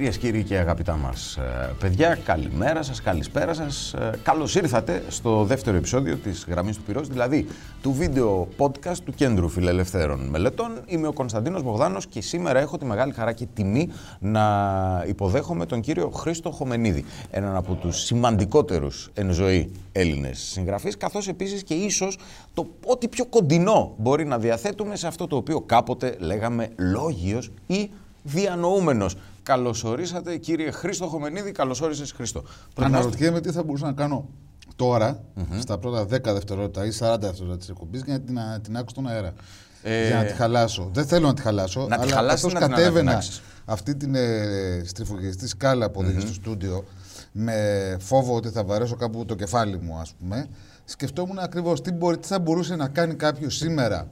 Κυρίες, κύριοι και αγαπητά μας ε, παιδιά, καλημέρα σας, καλησπέρα σας. Ε, Καλώς ήρθατε στο δεύτερο επεισόδιο της Γραμμής του Πυρός, δηλαδή του βίντεο podcast του Κέντρου Φιλελευθέρων Μελετών. Είμαι ο Κωνσταντίνος Μπογδάνος και σήμερα έχω τη μεγάλη χαρά και τιμή να υποδέχομαι τον κύριο Χρήστο Χομενίδη, έναν από τους σημαντικότερους εν ζωή Έλληνες συγγραφείς, καθώς επίσης και ίσως το ό,τι πιο κοντινό μπορεί να διαθέτουμε σε αυτό το οποίο κάποτε λέγαμε λόγιος ή διανοούμενος. Καλώς ορίσατε κύριε Χρήστο Χομενίδη, καλώς όρισες Χρήστο. Αναρωτιέμαι τι θα μπορούσα να κάνω τώρα, στα πρώτα 10 δευτερόλεπτα ή 40 δευτερόλεπτα της εκπομπής για να την, να την άκουσω στον αέρα. Ε, Για να τη χαλάσω. Δεν θέλω να τη χαλάσω. Να τη αλλά χαλάσεις καθώς ή να την κατέβαινα ανατινάξεις; αυτή την ε, στριφογιστή σκάλα που οδηγεί στο στούντιο με φόβο ότι θα βαρέσω κάπου το κεφάλι μου, ας πούμε, σκεφτόμουν ακριβώς τι, μπορεί, τι θα μπορούσε να κάνει κάποιος σήμερα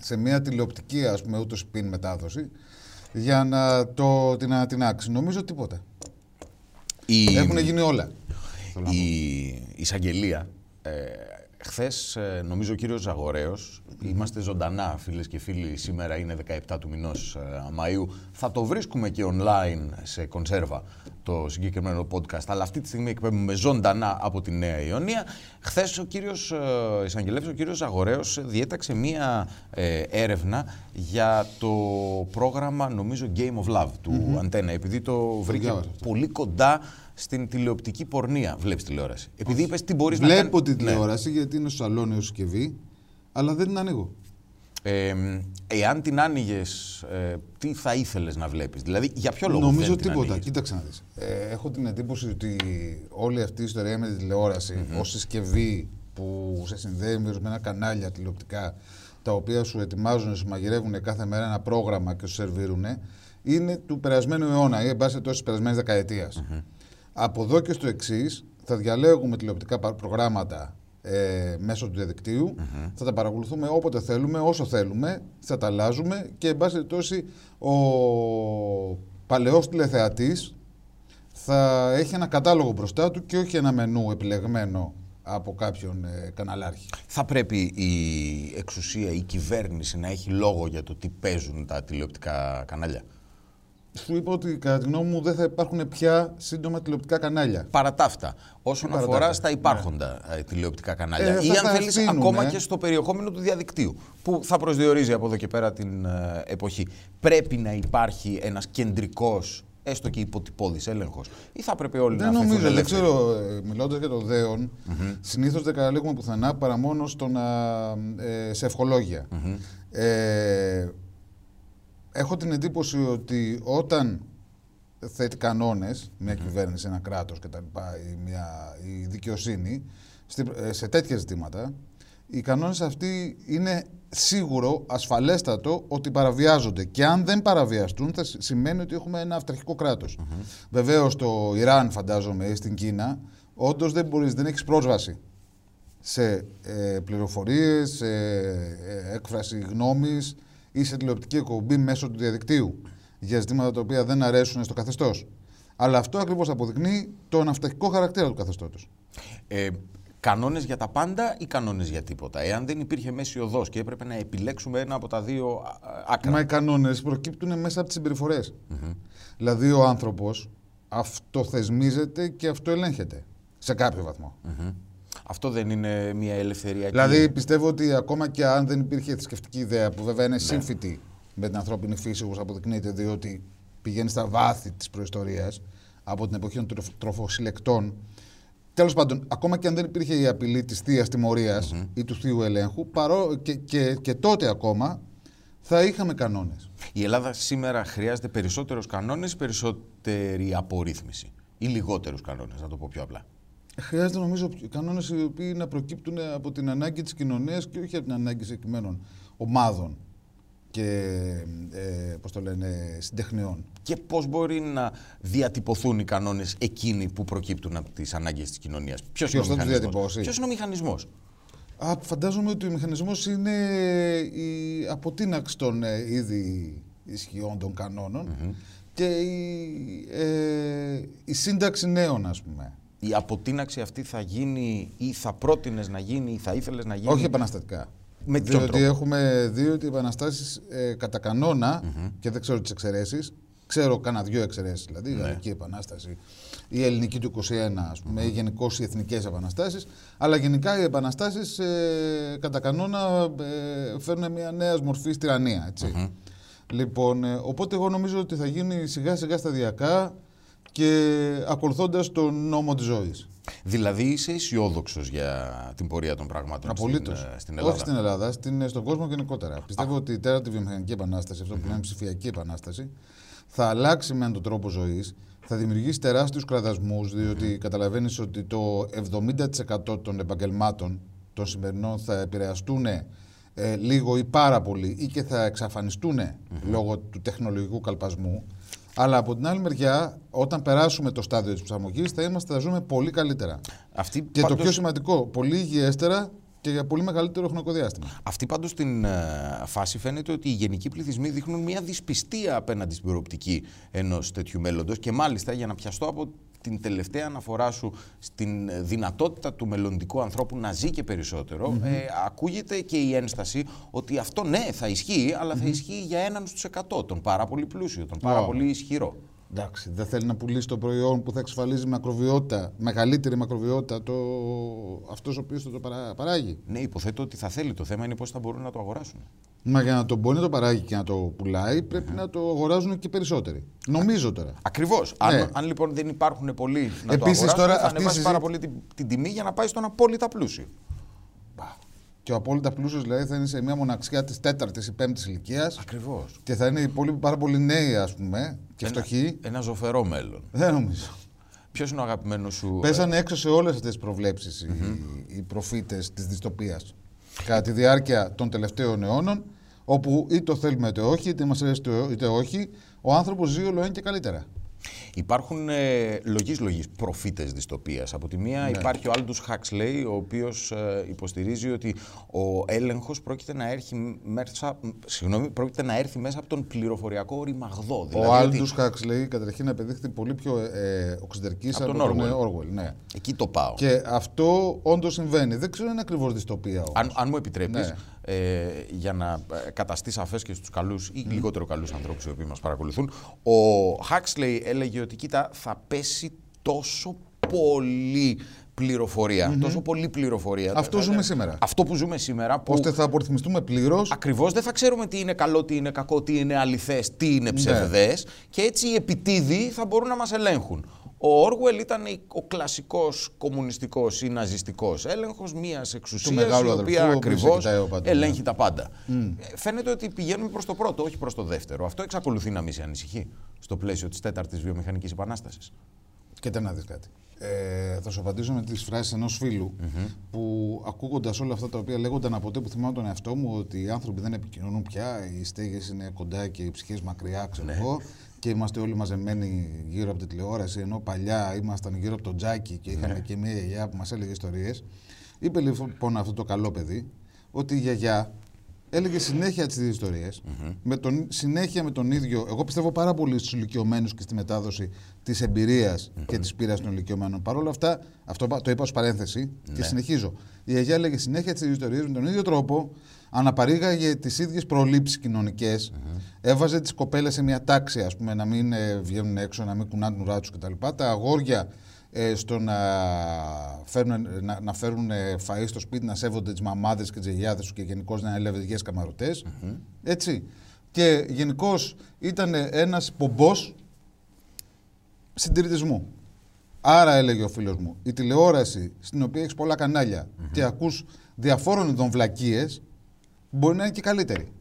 σε μια τηλεοπτική, ας πούμε, ούτως πιν μετάδοση για να το, την ανατινάξει. Νομίζω τίποτα. η... Έχουν γίνει όλα. η εισαγγελία. Ε, Χθες, νομίζω ο κύριος Ζαγορέος, είμαστε ζωντανά φίλες και φίλοι, σήμερα είναι 17 του μηνός ε, Μαΐου, θα το βρίσκουμε και online σε κονσέρβα το συγκεκριμένο podcast, αλλά αυτή τη στιγμή εκπέμπουμε ζωντανά από τη Νέα Ιωνία. Χθες ο κύριος ε, εισαγγελεύς, ο κύριος Ζαγορέος διέταξε μία ε, έρευνα για το πρόγραμμα, νομίζω, Game of Love του Αντένα, επειδή το βρήκε διάβασα αυτό. πολύ κοντά στην τηλεοπτική πορνεία. Βλέπεις τηλεόραση. Επειδή είπες τι μπορείς να Βλέπω κάνεις. την τηλεόραση γιατί είναι στο σαλόνι ως συσκευή, αλλά δεν την ανοίγω. Ε, εάν την άνοιγες, ε, τι θα ήθελες να βλέπεις, Δηλαδή, για ποιο λόγο Νομίζω δεν την τίποτα. ανοίγεις; Κοίταξε να δεις. Ε, έχω την εντύπωση ότι όλη αυτή η ιστορία με τη τηλεόραση ως συσκευή που σε συνδέει με ορισμένα κανάλια τηλεοπτικά τα οποία σου ετοιμάζουν, σου μαγειρεύουν κάθε μέρα ένα πρόγραμμα και σου σερβίρουν είναι του περασμένου αιώνα ή εν πάση τόσο της περασμένης δεκαετίας. Από εδώ και στο εξής θα διαλέγουμε τηλεοπτικά πα- προγράμματα ε, μέσω του διαδικτυου Θα τα παρακολουθούμε όποτε θέλουμε, όσο θέλουμε, θα τα αλλάζουμε και εν πάση περιπτώσει ο παλαιός τηλεθεατής θα έχει ένα κατάλογο μπροστά του και όχι ένα μενού επιλεγμένο από κάποιον ε, καναλάρχη. Θα πρέπει η εξουσία, η κυβέρνηση να έχει λόγο για το τι παίζουν τα τηλεοπτικά κανάλια; Σου είπα ότι κατά τη γνώμη μου δεν θα υπάρχουν πια σύντομα τηλεοπτικά κανάλια. Παρά τα αυτά, όσον παρά τα αφορά αυτά, στα υπάρχοντα ε, τηλεοπτικά κανάλια Ε, ή αυτά αν τα θέλεις αφήνουμε, ακόμα ε. και στο περιεχόμενο του διαδικτύου που θα προσδιορίζει από εδώ και πέρα την ε, εποχή. Πρέπει να υπάρχει ένας κεντρικός, έστω και υποτυπώδης έλεγχος ή θα πρέπει όλοι Δεν να αφαιθούν νομίζω, δεν ελεύθεροι; ξέρω, ε, μιλώντας για το δέον, συνήθως δεν καταλήγουμε πουθενά παρά μόνο στο να, ε, σε ευχολόγια. Ε, έχω την εντύπωση ότι όταν θέτει κανόνες, μια κυβέρνηση, ένα κράτος κτλ. ή μια, η δικαιοσύνη, στη- ε, σε τέτοια ζητήματα, οι κανόνες αυτοί είναι σίγουρο, ασφαλέστατο, ότι παραβιάζονται. Και αν δεν παραβιαστούν, θα σ- σημαίνει ότι έχουμε ένα αυταρχικό κράτος. Βεβαίως, στο Ιράν, φαντάζομαι, ή στην Κίνα, όντως δεν μπορείς, δεν έχεις πρόσβαση σε ε, πληροφορίες, σε ε, έκφραση γνώμης ή σε τηλεοπτική εκπομπή μέσω του διαδικτύου για ζητήματα τα οποία δεν αρέσουν στο καθεστώς. Αλλά αυτό ακριβώς αποδεικνύει τον αυταρχικό χαρακτήρα του καθεστώτος. Ε, κανόνες για τα πάντα ή κανόνες για τίποτα; Εάν δεν υπήρχε μέση οδός και έπρεπε να επιλέξουμε ένα από τα δύο α, α, άκρα. Μα οι κανόνες προκύπτουν μέσα από τις συμπεριφορές. Δηλαδή ο άνθρωπος αυτοθεσμίζεται και αυτοελέγχεται σε κάποιο βαθμό. Μμμ. Αυτό δεν είναι μια ελευθεριακή. Δηλαδή πιστεύω ότι ακόμα και αν δεν υπήρχε θρησκευτική ιδέα που βέβαια Ναι. είναι σύμφυτη με την ανθρώπινη φύση όπως αποδεικνύεται διότι πηγαίνει στα βάθη της προϊστορίας από την εποχή των τροφ- τροφοσυλλεκτών Τέλος πάντων, ακόμα και αν δεν υπήρχε η απειλή της θείας τιμωρίας ή του θείου ελέγχου, παρό, και, και, και τότε ακόμα θα είχαμε κανόνες. Η Ελλάδα σήμερα χρειάζεται περισσότερους κανόνες ή περισσότερη απορρίθμιση. Ή λιγότερους κανόνες, να το πω πιο απλά. Χρειάζεται νομίζω κανόνες οι οποίοι να προκύπτουν από την ανάγκη της κοινωνίας και όχι από την ανάγκη συγκεκριμένων ομάδων και ε, πώς το λένε, συντεχνιών. Και πώς μπορεί να διατυπωθούν οι κανόνες εκείνοι που προκύπτουν από τις ανάγκες της κοινωνίας; Ποιος είναι, Ποιος ο θα τους μηχανισμός; διατυπώσει; Ποιος είναι ο μηχανισμός; Α, φαντάζομαι ότι ο μηχανισμός είναι η αποτείναξη των ε, ήδη ισχυών των κανονων και η, ε, η σύνταξη νέων, ας πούμε. Η αποτείναξη αυτή θα γίνει ή θα πρότεινες να γίνει ή θα ήθελες να γίνει; Όχι επαναστατικά. Με ποιον Διότι τρόπο; έχουμε δει ότι οι επαναστάσεις ε, κατά κανόνα, και δεν ξέρω τις εξαιρέσεις, Ξέρω κανένα δυο εξαιρέσεις, δηλαδή η Γαλλική Επανάσταση, η Ελληνική του 21, ας πούμε, ή γενικώς οι εθνικές επαναστάσεις. Αλλά γενικά οι επαναστάσεις ε, κατά κανόνα ε, φέρνουν μια νέα μορφή τυραννία. Έτσι. Λοιπόν, ε, οπότε εγώ νομίζω ότι θα γίνει σιγά σιγά σταδιακά και ακολουθώντας τον νόμο της ζωής. Δηλαδή είσαι αισιόδοξος για την πορεία των πραγμάτων Απολύτως. στην, ε, στην Ελλάδα. Όχι στην Ελλάδα, στην, στον κόσμο γενικότερα. Πιστεύω ότι η τέταρτη βιομηχανική επανάσταση, αυτό που λέμε ψηφιακή επανάσταση, θα αλλάξει με τον τρόπο ζωής, θα δημιουργήσει τεράστιους κραδασμούς, διότι καταλαβαίνεις ότι το 70% των επαγγελμάτων των σημερινών θα επηρεαστούν ε, λίγο ή πάρα πολύ ή και θα εξαφανιστούν λόγω του τεχνολογικού καλπασμού. Αλλά από την άλλη μεριά, όταν περάσουμε το στάδιο της προσαρμογή, θα είμαστε, θα ζούμε πολύ καλύτερα. Αυτή Και το πάντως- πιο σημαντικό, πολύ υγιέστερα και για πολύ μεγαλύτερο χρονικό διάστημα. Αυτή πάντως στην ε, φάση φαίνεται ότι οι γενικοί πληθυσμοί δείχνουν μια δυσπιστία απέναντι στην προοπτική ενός τέτοιου μέλλοντος και μάλιστα για να πιαστώ από την τελευταία αναφορά σου στην ε, δυνατότητα του μελλοντικού ανθρώπου να ζει και περισσότερο, ε, ακούγεται και η ένσταση ότι αυτό ναι θα ισχύει, αλλά θα ισχύει για έναν στους εκατό, τον πάρα πολύ πλούσιο, τον πάρα Ω. πολύ ισχυρό. Εντάξει, δεν θέλει να πουλήσει το προϊόν που θα εξασφαλίζει μακροβιότητα, μεγαλύτερη μακροβιότητα το... αυτός ο οποίος θα το παρά- παράγει. Ναι, υποθέτω ότι θα θέλει. Το θέμα είναι πώς θα μπορούν να το αγοράσουν. Μα για να το μπορεί να το παράγει και να το πουλάει, πρέπει να το αγοράζουν και περισσότεροι. Νομίζω τώρα. Ακριβώς. Αν, Ναι. αν λοιπόν δεν υπάρχουν πολλοί να το Επίσης, αγοράσουν, τώρα θα αυτή η ανεβάσει συζή- πάρα πολύ την, την τιμή για να πάει στον απόλυτα πλούσιο. Και ο απόλυτα πλούσιος δηλαδή θα είναι σε μια μοναξιά της τέταρτης ή πέμπτης ηλικίας Ακριβώς. και θα είναι οι πολύ, πάρα πολύ νέοι, ας πούμε, και φτωχοί. Ένα ζωφερό μέλλον. Δεν νομίζω. Ποιος είναι ο αγαπημένος σου. Πέσανε έξω σε όλες αυτές τις προβλέψεις οι, οι προφήτες της δυστοπίας. Κατά τη διάρκεια των τελευταίων αιώνων, όπου είτε το θέλουμε είτε όχι, είτε μας αρέσει είτε- είτε όχι, ο άνθρωπος ζει όλο ένα και καλύτερα. Υπάρχουν ε, λογής λογής προφήτες δυστοπίας. Από τη μία Ναι. υπάρχει ο Aldous Huxley, ο οποίος ε, υποστηρίζει ότι ο έλεγχος πρόκειται να, έρθει μέσα, συγγνώμη, πρόκειται να έρθει μέσα από τον πληροφοριακό ορυμαγδό. Ο Δηλαδή ότι Άλντους Χάξλεϊ καταρχήν απεδείχθη πολύ πιο ε, οξυδερκής Από από τον τον Orwell. Orwell. Ναι. Εκεί το πάω. Και αυτό όντως συμβαίνει. Δεν ξέρω αν είναι ακριβώς δυστοπία όμως. Αν, αν μου επιτρέπεις, Ναι. Ε, για να ε, καταστεί σαφές και στους καλούς ή λιγότερο καλούς ανθρώπους οι οποίοι μας παρακολουθούν, ο Huxley έλεγε ότι κοίτα θα πέσει τόσο πολύ πληροφορία, τόσο πολύ πληροφορία. Αυτό ζούμε σήμερα. Αυτό που ζούμε σήμερα, που Ώστε θα απορριθμιστούμε πλήρως. ακριβώς δεν θα ξέρουμε τι είναι καλό, τι είναι κακό, τι είναι αληθές, τι Ναι. είναι ψευδές και έτσι οι επιτίδιοι θα μπορούν να μας ελέγχουν. Ο Όργουελ ήταν ο κλασικός κομμουνιστικός ή ναζιστικός έλεγχος μιας εξουσίας μεγάλου η αδελφού, οποία ο οποίος ακριβώς κοιτάει ο παντού, ελέγχει τα πάντα. Ε, Φαίνεται ότι πηγαίνουμε προς το πρώτο, όχι προς το δεύτερο. Αυτό εξακολουθεί να μη σε ανησυχεί στο πλαίσιο της τέταρτης βιομηχανικής επανάστασης. Κοίτα να δεις κάτι. Ε, θα σου απαντήσω με τις φράσεις ενός φίλου που ακούγοντας όλα αυτά τα οποία λέγονταν από τότε που θυμάμαι τον εαυτό μου ότι οι άνθρωποι δεν επικοινωνούν πια, οι στέγες είναι κοντά και οι ψυχές μακριά, ξέρω εγώ, και είμαστε όλοι μαζεμένοι γύρω από τη τηλεόραση, ενώ παλιά ήμασταν γύρω από το τζάκι και είχαμε και μια γιαγιά που μας έλεγε ιστορίες. Είπε λοιπόν αυτό το καλό παιδί ότι η γιαγιά έλεγε συνέχεια τις ιστορίες. Με τον, συνέχεια με τον ίδιο. Εγώ πιστεύω πάρα πολύ στους ηλικιωμένους και στη μετάδοση της εμπειρίας και της πείρας των ηλικιωμένων. Παρ' όλα αυτά, αυτό το είπα ως παρένθεση και συνεχίζω. Η Αγία έλεγε συνέχεια τις ιστορίες με τον ίδιο τρόπο. Αναπαρήγαγε τις ίδιες προλήψεις κοινωνικές. Έβαζε τις κοπέλες σε μια τάξη, ας πούμε, να μην ε, βγαίνουν έξω, να μην κουνάνε την ουρά τους κτλ. Τα αγόρια ε, στο να φέρουν, να, να φέρουν ε, φαΐ στο σπίτι, να σέβονται τις μαμάδες και τις γιαγιάδες τους και γενικώς να είναι ελευθερικές καμαρωτές. Έτσι. Και γενικώς ήταν ένας πομπός συντηρητισμού. Άρα έλεγε ο φίλος μου, η τηλεόραση στην οποία έχεις πολλά κανάλια και ακούς διαφόρων ειδών βλακίες μπορεί να είναι και καλύτερη.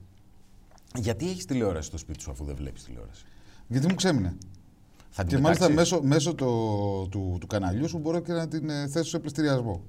Γιατί έχεις τηλεόραση στο σπίτι σου αφού δεν βλέπεις τηλεόραση; Γιατί μου ξέμεινε. Θα την Και μάλιστα πετάξεις; μέσω, μέσω το, του, του καναλιού σου μπορώ και να την ε, θέσω σε πληστηριασμό.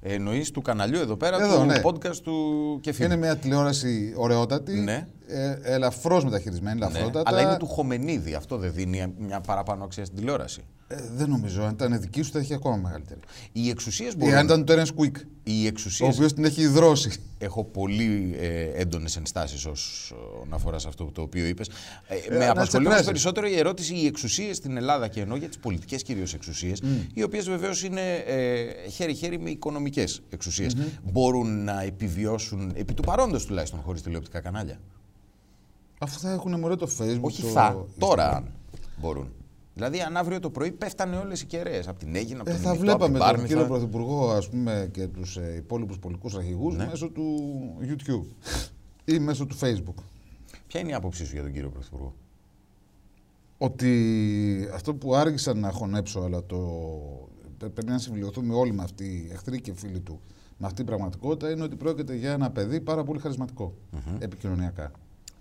Ε, Εννοείς του καναλιού εδώ πέρα, Εδώ, του ναι. podcast του Κεφίνου. Είναι μια τηλεόραση ωραιότατη, Ναι. Ε, ελαφρώς μεταχειρισμένη, Ναι, ελαφρότατα. αλλά είναι του Χομενίδη. Αυτό δεν δίνει μια παραπάνω αξία στην τηλεόραση. Ε, δεν νομίζω. Αν ήταν δική σου θα είχε ακόμα μεγαλύτερη. Οι εξουσίες Ή μπορούν. αν ήταν το Terence Quick, Οι ο εξουσίε. οποίος την έχει υδρώσει. Έχω πολύ ε, έντονες ενστάσεις όσον αφορά σε αυτό το οποίο είπες. Ε, Ε, με να απασχολεί όμως τσεπράσει. περισσότερο η ερώτηση οι εξουσίες στην Ελλάδα και ενώ για τις πολιτικές κυρίως εξουσίες, οι οποίες βεβαίως είναι ε, χέρι-χέρι με οικονομικές μπορούν να επιβιώσουν επί του παρόντος τουλάχιστον χωρίς τηλεοπτικά κανάλια. Αφού θα έχουν μωρέ το Facebook. Όχι το... θα, τώρα. αν. μπορούν. Δηλαδή, αν αύριο το πρωί πέφτανε όλες οι κεραίες από την Έγινα, από Ε, τον θα Ιμητό, από την βλέπαμε τον Πάρμηθα. κύριο Πρωθυπουργό ας πούμε, και τους ε, υπόλοιπους πολιτικούς αρχηγούς Ναι. μέσω του YouTube ή μέσω του Facebook. Ποια είναι η άποψή σου για τον κύριο Πρωθυπουργό; Ότι αυτό που άργησα να χωνέψω, αλλά το πρέ- πρέπει να συμφιλειωθούμε όλοι με αυτή, εχθροί και φίλοι του, με αυτή την πραγματικότητα, είναι ότι πρόκειται για ένα παιδί πάρα πολύ χαρισματικό επικοινωνιακά.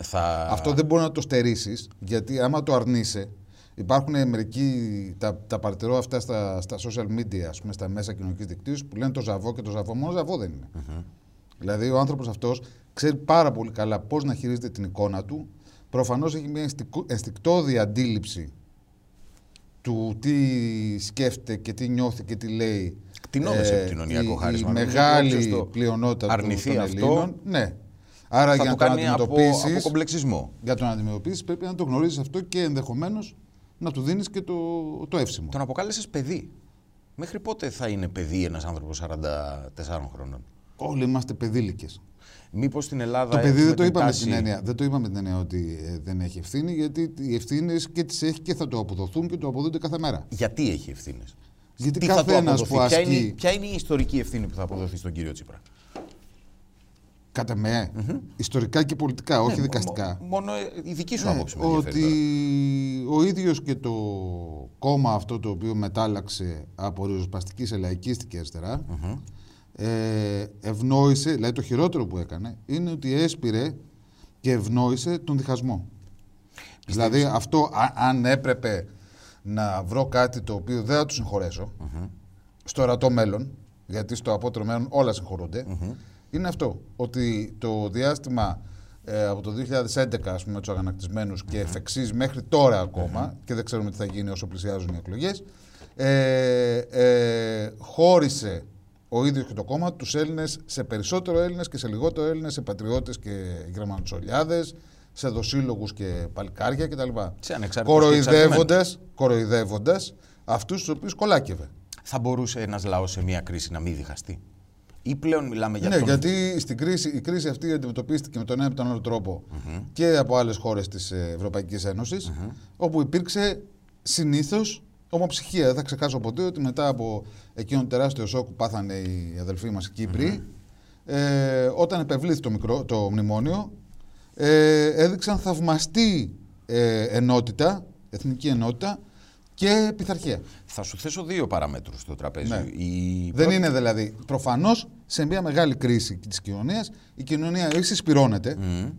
Θα... Αυτό δεν μπορεί να το στερήσεις, γιατί άμα το αρνείσαι, υπάρχουν μερικοί, τα, τα παρατηρώ αυτά στα, στα social media, ας πούμε, στα μέσα κοινωνικής δικτύωσης, που λένε το ζαβό και το ζαβό. Μόνο ζαβό δεν είναι. Δηλαδή, ο άνθρωπος αυτός ξέρει πάρα πολύ καλά πώς να χειρίζεται την εικόνα του. Προφανώς έχει μια ενστικο- ενστικτόδη αντίληψη του τι σκέφτεται και τι νιώθει και τι λέει. Κτηνόμες ε, επικοινωνιακό η- χάρισμα. Η Νομίζω μεγάλη ότι όποιος το πλειονότητα του- αρνηθεί των αυτό, Ελλήνων. Ναι. Άρα θα για το να το κάνει από, αντιμετωπίσει. από κομπλεξισμό. Για το να αντιμετωπίσεις πρέπει να το γνωρίζεις αυτό και ενδεχομένως να του δίνεις και το, το εύσημο. Τον αποκάλεσες παιδί. Μέχρι πότε θα είναι παιδί ένας άνθρωπος 44 χρόνων; Όλοι είμαστε παιδίλικε. Μήπως στην Ελλάδα. Το παιδί έχουμε δεν το, την είπαμε τάση- την έννοια, δεν το είπαμε την έννοια ότι ε, δεν έχει ευθύνη, γιατί οι ευθύνες και τις έχει και θα το αποδοθούν και το αποδούνται κάθε μέρα. Γιατί έχει ευθύνες; Γιατί Τι θα του καθένας αποδοθεί, που ποια, είναι, ασκεί- ποια είναι η ιστορική ευθύνη που θα αποδοθεί στον κύριο Τσίπρα; Κατά με, ιστορικά και πολιτικά, όχι Ναι, δικαστικά. μο- μόνο ε, η δική σου Ναι, άποψη με ενδιαφέρει ότι τώρα. ο ίδιος και το κόμμα αυτό το οποίο μετάλλαξε από ριζοσπαστικής σε λαϊκίστικη αριστερά, ε, ευνόησε, δηλαδή το χειρότερο που έκανε είναι ότι έσπηρε και ευνόησε τον διχασμό. Δηλαδή αυτό α- αν έπρεπε να βρω κάτι το οποίο δεν θα του συγχωρεσω στο ορατό μέλλον, γιατί στο απότερο μέλλον όλα συγχωρούνται, είναι αυτό. Ότι το διάστημα ε, από το 2011 ας πούμε, τους αγανακτισμένους και εφ' εξής μέχρι τώρα ακόμα, και δεν ξέρουμε τι θα γίνει όσο πλησιάζουν οι εκλογές, ε, ε, χώρισε ο ίδιος και το κόμμα τους Έλληνες σε περισσότερο Έλληνες και σε λιγότερο Έλληνες, σε πατριώτες και γραμματοσολιάδες, σε δοσύλλογους και παλικάρια κτλ. Σε ανεξάρτητους και Κοροϊδεύοντας, κοροϊδεύοντας αυτούς τους οποίους κολάκευε. Θα μπορούσε ένας λαός σε μια κρίση να μην διχαστεί; Ή πλέον μιλάμε για ναι, τον... γιατί στην κρίση, η κρίση αυτή αντιμετωπίστηκε με τον ένα ή τον άλλο τρόπο και από άλλες χώρες της ε, Ευρωπαϊκής Ένωσης, όπου υπήρξε συνήθως ομοψυχία. Δεν θα ξεχάσω ποτέ ότι μετά από εκείνον τον τεράστιο σοκ που πάθανε οι αδελφοί μας οι Κύπροι, ε, όταν επευλήθη το, μικρό, το μνημόνιο, ε, έδειξαν θαυμαστή ε, ενότητα, εθνική ενότητα και πειθαρχία. Θα σου θέσω δύο παραμέτρους στο τραπέζι. Ναι. Η Δεν πρώτη- είναι δηλαδή. Προφανώς σε μια μεγάλη κρίση της κοινωνίας η κοινωνία ή συσπηρώνεται Μμμ.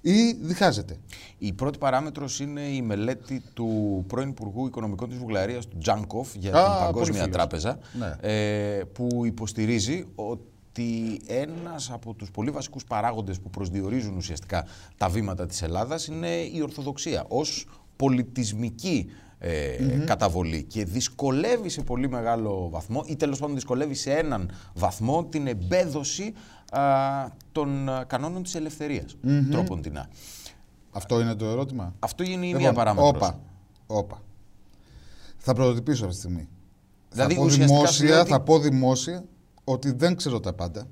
ή διχάζεται. Η πρώτη παράμετρος είναι η μελέτη του πρώην Υπουργού Οικονομικών της Βουλγαρίας, του Τζάνκοφ, για Α, την πολύ Παγκόσμια φίλος. Τράπεζα, Ναι. ε, που υποστηρίζει ότι ένας από τους πολύ βασικούς παράγοντες που προσδιορίζουν ουσιαστικά τα βήματα της Ελλάδας είναι η Ορθοδοξία ως πολιτισμική ε, καταβολή και δυσκολεύει σε πολύ μεγάλο βαθμό ή τέλος πάντων δυσκολεύει σε έναν βαθμό την εμπέδωση α, των α, κανόνων της ελευθερίας, τρόπον την Αυτό είναι το ερώτημα; αυτό είναι η Λοιπόν, μία παράμετρος. Όπα, όπα. Θα πρωτοτυπήσω αυτή τη στιγμή. Δηλαδή, θα, πω ουσιαστικά δημόσια, σου λέει ότι- θα πω δημόσια ότι δεν ξέρω τα παντα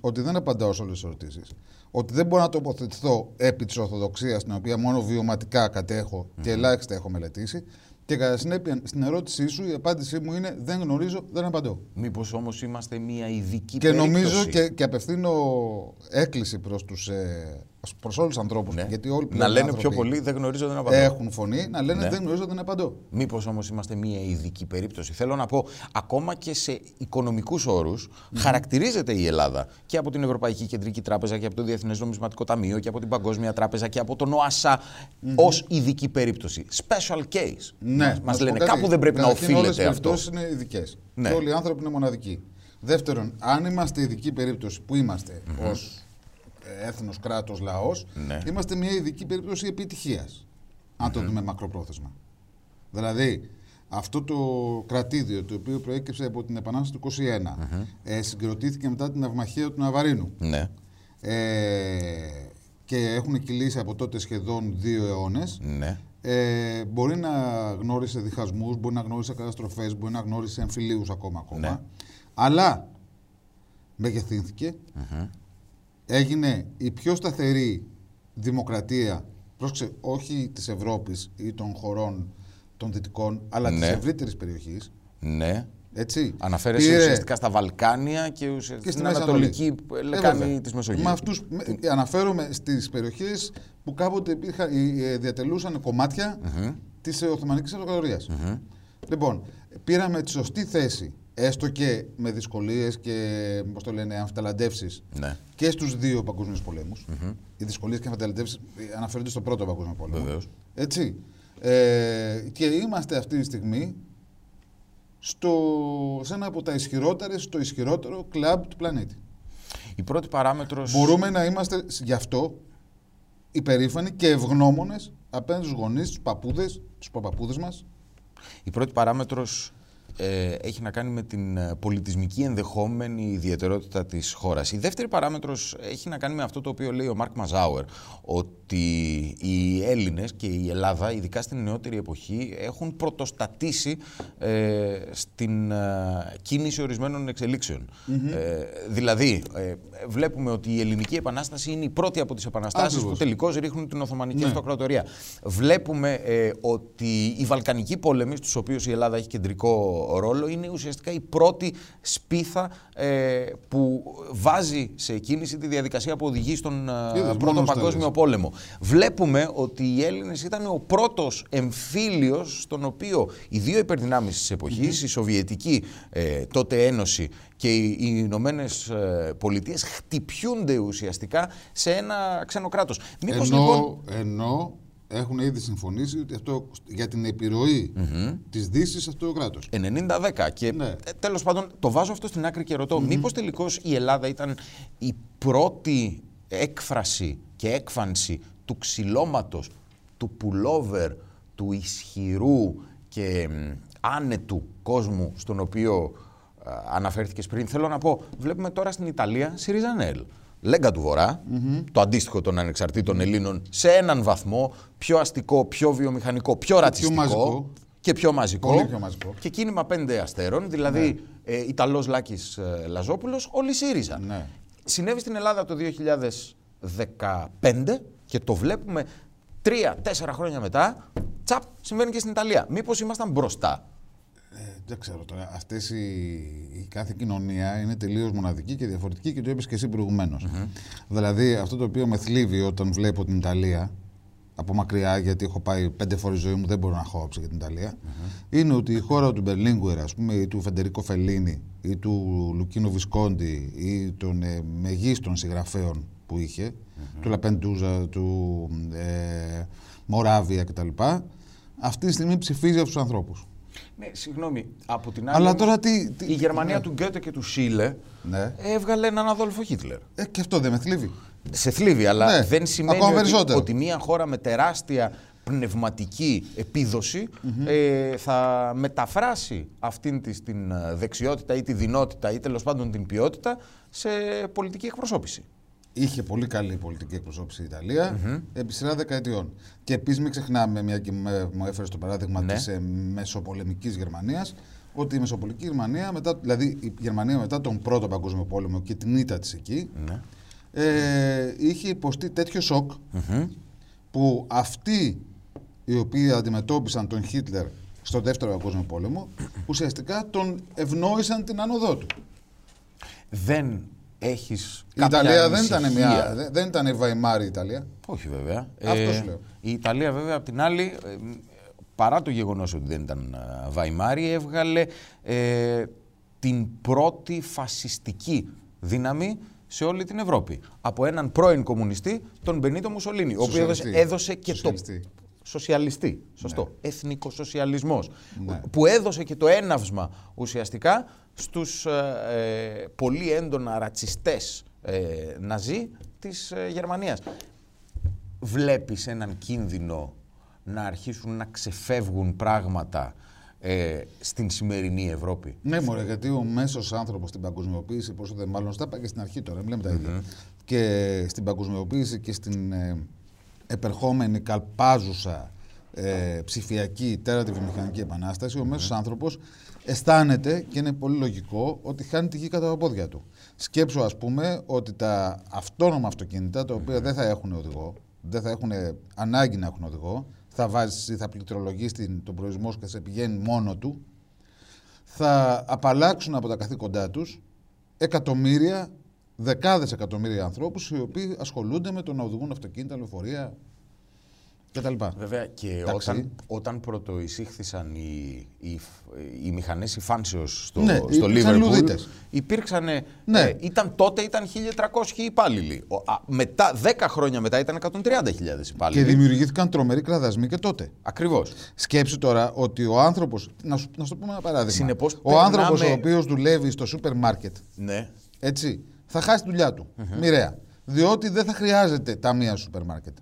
ότι δεν απαντάω σε όλες τις ερωτήσεις, ότι δεν μπορώ να τοποθετηθώ επί της Ορθοδοξίας, την οποία μόνο βιωματικά κατέχω και ελάχιστα έχω μελετήσει. Και κατά συνέπεια, στην ερώτησή σου, η απάντησή μου είναι δεν γνωρίζω, δεν απαντώ. Μήπως όμως είμαστε μια ειδική Και περίπτωση. νομίζω και, και απευθύνω έκκληση προς, τους, ε, προς όλους τους ανθρώπους. Ναι. Γιατί όλοι να πλέον οι λένε άνθρωποι πιο πολύ, δεν γνωρίζω, δεν απαντώ. Έχουν φωνή να λένε Ναι. δεν γνωρίζω, δεν απαντώ. Μήπως όμως είμαστε μια ειδική περίπτωση. Θέλω να πω, ακόμα και σε οικονομικούς όρους, χαρακτηρίζεται η Ελλάδα και από την Ευρωπαϊκή Κεντρική Τράπεζα και από το Διεθνές Νομισματικό Ταμείο και από την Παγκόσμια Τράπεζα και από τον ΟΑΣΑ ως ειδική περίπτωση. Special case. Ναι, Μας, να μας σου πω λένε κάτι. κάπου δεν πρέπει να Καταρχήν, όλες οι οφείλεται αυτό. περιπτώσεις είναι ειδικές. Ναι. Και όλοι οι άνθρωποι είναι μοναδικοί. Δεύτερον, αν είμαστε ειδική περίπτωση που είμαστε ως ε, έθνος, κράτος, λαός, Ναι. είμαστε μια ειδική περίπτωση επιτυχίας. Αν το δούμε μακροπρόθεσμα. Δηλαδή, αυτό το κρατήδιο το οποίο προέκυψε από την Επανάσταση του 21 ε, συγκροτήθηκε μετά την αυμαχία του Ναβαρίνου Ναι, ε, και έχουν κυλήσει από τότε σχεδόν δύο αιώνες ναι. ε, μπορεί να γνώρισε διχασμούς, μπορεί να γνώρισε καταστροφές, μπορεί να γνώρισε εμφυλίους ακόμα ακόμα. Ναι. Αλλά μεγεθύνθηκε, έγινε η πιο σταθερή δημοκρατία, πρόσεξε, όχι της Ευρώπης ή των χωρών των Δυτικών, αλλά Ναι. της ευρύτερης περιοχής. Ναι. Έτσι. Αναφέρεσαι Πήρε- ουσιαστικά στα Βαλκάνια και ουσιαστικά και στη στην Μέση Ανατολική Ανατολή. Ε, λεκάνη βέβαια. της Μεσογείου. Με αυτούς, με- αναφέρομαι στις περιοχές που κάποτε υπήρχαν, ε, ε, διατελούσαν κομμάτια της ε, Οθωμανικής Αυτοκρατορίας. Λοιπόν, πήραμε τη σωστή θέση, έστω και με δυσκολίες και πώς το λένε, αμφιταλαντεύσεις Ναι. και στους δύο παγκόσμιους πολέμους. Οι δυσκολίες και αμφιταλαντεύσεις ε, αναφέρονται στο πρώτο παγκόσμιο πόλεμο. Βεβαίως. Έτσι. Ε, και είμαστε αυτή τη στιγμή στο, σε ένα από τα ισχυρότερες, το ισχυρότερο κλαμπ του πλανήτη. Η πρώτη παράμετρος... Μπορούμε να είμαστε γι' αυτό υπερήφανοι και ευγνώμονες απέναντι στους γονείς, στους παππούδες, τους παπαπούδες μας. Η πρώτη παράμετρος ε, έχει να κάνει με την ε, πολιτισμική ενδεχόμενη ιδιαιτερότητα της χώρας. Η δεύτερη παράμετρος έχει να κάνει με αυτό το οποίο λέει ο Μάρκ Μαζάουερ, ότι οι Έλληνες και η Ελλάδα, ειδικά στην νεότερη εποχή, έχουν πρωτοστατήσει ε, στην ε, κίνηση ορισμένων εξελίξεων. Ε, δηλαδή, ε, βλέπουμε ότι η Ελληνική Επανάσταση είναι η πρώτη από τις επαναστάσεις Ακριβώς. που τελικώς ρίχνουν την Οθωμανική Ναι. Αυτοκρατορία. Βλέπουμε ε, ότι οι Βαλκανικοί πόλεμοι, στους οποίους η Ελλάδα έχει κεντρικό ρόλο, είναι ουσιαστικά η πρώτη σπίθα ε, που βάζει σε κίνηση τη διαδικασία που οδηγεί στον ε, Είδες, Πρώτο μόνος το Παγκόσμιο έλεγες. Πόλεμο. Βλέπουμε ότι οι Έλληνες ήταν ο πρώτος εμφύλιος στον οποίο οι δύο υπερδυνάμεις της εποχής, η Σοβιετική ε, τότε Ένωση και οι, οι Ηνωμένε Πολιτείες χτυπιούνται ουσιαστικά σε ένα ξένο κράτος. Μήπως ενώ, λοιπόν... ενώ έχουν ήδη συμφωνήσει ότι αυτό, για την επιρροή της Δύσης σε αυτό το κράτος. 90-10. Και Ναι. ε, τέλος πάντων το βάζω αυτό στην άκρη και ρωτώ, μήπως τελικώς η Ελλάδα ήταν η πρώτη έκφραση και έκφανση του ξυλώματος, του πουλόβερ, του ισχυρού και μ, άνετου κόσμου στον οποίο α, αναφέρθηκες πριν. Θέλω να πω, βλέπουμε τώρα στην Ιταλία ΣΥΡΙΖΑΝΕΛ. Λέγκα του βορρα το αντίστοιχο των ανεξαρτήτων Ελλήνων, σε έναν βαθμό πιο αστικό, πιο βιομηχανικό, πιο ρατσιστικό μαζικό. και πιο μαζικό. Πολύ πιο μαζικό. Και κίνημα πέντε αστέρων, δηλαδή ε, Ιταλός Λάκης ε, Λαζόπουλος, όλοι ΣΥΡΙΖΑ. Ναι. Συνέβη στην Ελλάδα το 2015 και το βλέπουμε τρία-τέσσερα χρόνια μετά, τσαπ, συμβαίνει και στην Ιταλία. Μήπως ήμασταν μπροστά. Ε, δεν ξέρω τώρα. Αυτές οι, η κάθε κοινωνία είναι τελείως μοναδική και διαφορετική και το είπες και εσύ προηγουμένως. Δηλαδή αυτό το οποίο με θλίβει όταν βλέπω την Ιταλία από μακριά, γιατί έχω πάει πέντε φορές ζωή μου, δεν μπορώ να έχω άποψη για την ιταλια είναι ότι η χώρα του Μπερλίνγκουερ, ας πούμε, ή του Φεντερίκο Φελίνη, ή του Λουκίνο Βισκόντι, ή των ε, μεγίστων συγγραφέων που είχε, του Λαπεντούζα, του ε, Μοράβια κτλ. Αυτή τη στιγμή ψηφίζει από τους ανθρώπους. Ναι, συγγνώμη, από την άλλη. Αλλά όμως, τώρα τι. τι Η Γερμανία ναι. του Γκέτε και του Σίλε Ναι. έβγαλε έναν Αδόλφο Χίτλερ. Ε, και αυτό δεν με θλίβει. Σε θλίβει, αλλά Ναι, δεν σημαίνει ακόμα ότι, περισσότερο. ότι μια χώρα με τεράστια πνευματική επίδοση, ε, θα μεταφράσει αυτήν της την ε, δεξιότητα ή τη δυνότητα ή τέλος πάντων την ποιότητα σε πολιτική εκπροσώπηση. Είχε πολύ καλή πολιτική εκπροσώπηση η ιταλια επί σειρά δεκαετιών. Και επίσης μην ξεχνάμε, μια και με- μου έφερες το παράδειγμα Ναι. της τη ε, μεσοπολεμικής Γερμανίας, ότι η μεσοπολεμική Γερμανία, μετά, δηλαδή η Γερμανία μετά τον Πρώτο Παγκόσμιο Πόλεμο και την ήττα της εκεί, Ναι. ε, είχε υποστεί τέτοιο σοκ που αυτοί οι οποίοι αντιμετώπισαν τον Χίτλερ στο Δεύτερο Παγκόσμιο Πόλεμο, ουσιαστικά τον ευνόησαν την άνοδό του. Δεν έχεις Η κάποια Ιταλία δεν ήταν, ανησυχία. μια, δεν- δεν ήταν η Βαϊμάρη η Ιταλία. Όχι βέβαια. Αυτός σου λέω. Η Ιταλία βέβαια απ' την άλλη, ε, μ, παρά το γεγονός ότι δεν ήταν ε, Βαϊμάρη, έβγαλε ε, την πρώτη φασιστική δύναμη σε όλη την Ευρώπη. Από έναν πρώην κομμουνιστή, τον Μπενίτο Μουσολίνη, ο οποίος έδωσε, Σοσιαλιστή. έδωσε και Σοσιαλιστή. το... Σοσιαλιστή, σωστό. Εθνικοσοσιαλισμός. Ναι. Που έδωσε και το έναυσμα ουσιαστικά στους ε, ε, πολύ έντονα ρατσιστές ε, ναζί της ε, Γερμανίας. Βλέπεις έναν κίνδυνο να αρχίσουν να ξεφεύγουν πράγματα ε, στην σημερινή Ευρώπη; Ναι, μωρέ, γιατί ο μέσος άνθρωπος στην παγκοσμιοποίηση, πόσο δεν μάλλον στα είπα και στην αρχή τώρα, μιλάμε τα ίδια. Και στην παγκοσμιοποίηση και στην ε, επερχόμενη καλπάζουσα ε, ψηφιακή τέρατη βιομηχανική επανάσταση, ο μέσος άνθρωπος αισθάνεται και είναι πολύ λογικό ότι χάνει τη γη κατά τα πόδια του. Σκέψω, ας πούμε, ότι τα αυτόνομα αυτοκίνητα, τα οποία δεν θα έχουν οδηγό, δεν θα έχουν ανάγκη να έχουν οδηγό, θα βάζεις, θα πληκτρολογείς τον προορισμό σου και θα σε πηγαίνει μόνο του, θα απαλλάξουν από τα καθήκοντά τους εκατομμύρια, δεκάδες εκατομμύρια ανθρώπους οι οποίοι ασχολούνται με το να οδηγούν αυτοκίνητα, λεωφορεία, κτλ. Βέβαια και Εντάξει. όταν, όταν πρωτοεισήχθησαν οι, οι, οι μηχανές υφάνσεως στο, Ναι, στο υπήρξαν Liverpool, λουδίτες. υπήρξαν. Ναι. ε, ήταν, τότε ήταν 1.300 υπάλληλοι. Ο, α, μετά, 10 χρόνια μετά ήταν 130.000 Και υπάλληλοι. δημιουργήθηκαν τρομεροί κραδασμοί και τότε. Ακριβώς. Σκέψου τώρα ότι ο άνθρωπος. Να, σου- να σου το πούμε ένα παράδειγμα. Συνεπώς, ο άνθρωπος περνάμε- ο οποίος δουλεύει στο σούπερ μάρκετ, Ναι. έτσι, θα χάσει τη δουλειά του. Μοιραία. Διότι δεν θα χρειάζεται ταμεία στο σούπερ μάρκετ.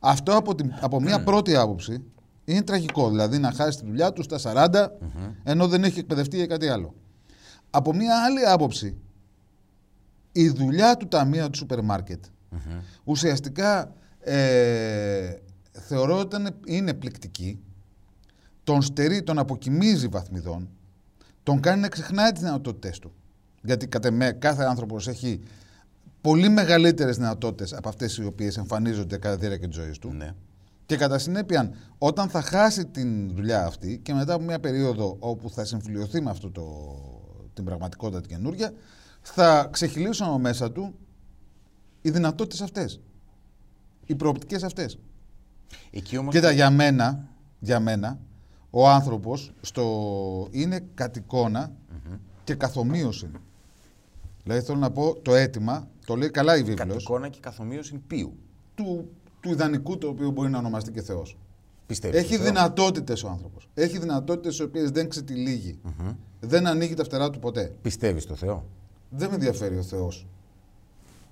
Αυτό από, την, από μια πρώτη άποψη είναι τραγικό. Δηλαδή να χάσει τη δουλειά του στα 40, ενώ δεν έχει εκπαιδευτεί για κάτι άλλο. Από μια άλλη άποψη, η δουλειά του ταμεία του σούπερ μάρκετ ουσιαστικά ε, θεωρώ ότι είναι- είναι πληκτική. Τον στερεί, τον αποκοιμίζει βαθμιδών, τον κάνει να ξεχνάει τις δυνατότητές του. Γιατί κατά με κάθε άνθρωπος έχει πολύ μεγαλύτερες δυνατότητες από αυτές οι οποίες εμφανίζονται κατά τη διάρκεια της ζωής του. ναι. Και κατά συνέπεια, όταν θα χάσει την δουλειά αυτή και μετά από μια περίοδο όπου θα συμφιλειωθεί με αυτό το, την πραγματικότητα την καινούργια, θα ξεχυλήσουν από μέσα του οι δυνατότητες αυτές. Οι προοπτικές αυτές. Εκεί όμως Κοίτα, για μένα, για μένα, ο άνθρωπος στο... είναι κατ' εικόνα και καθομοίωση. Δηλαδή θέλω να πω το αίτημα, το λέει καλά η κατ' βίβλος, εικόνα και καθομοίωση ποιου; του, του ιδανικού το οποίο μπορεί να ονομαστεί και Θεός. Πιστεύεις. Έχει στο Θεό; δυνατότητες ο άνθρωπος. Έχει δυνατότητες οι οποίες δεν ξετυλίγει. Δεν ανοίγει τα φτερά του ποτέ. Πιστεύεις στο Θεό; Δεν με ενδιαφέρει ο Θεός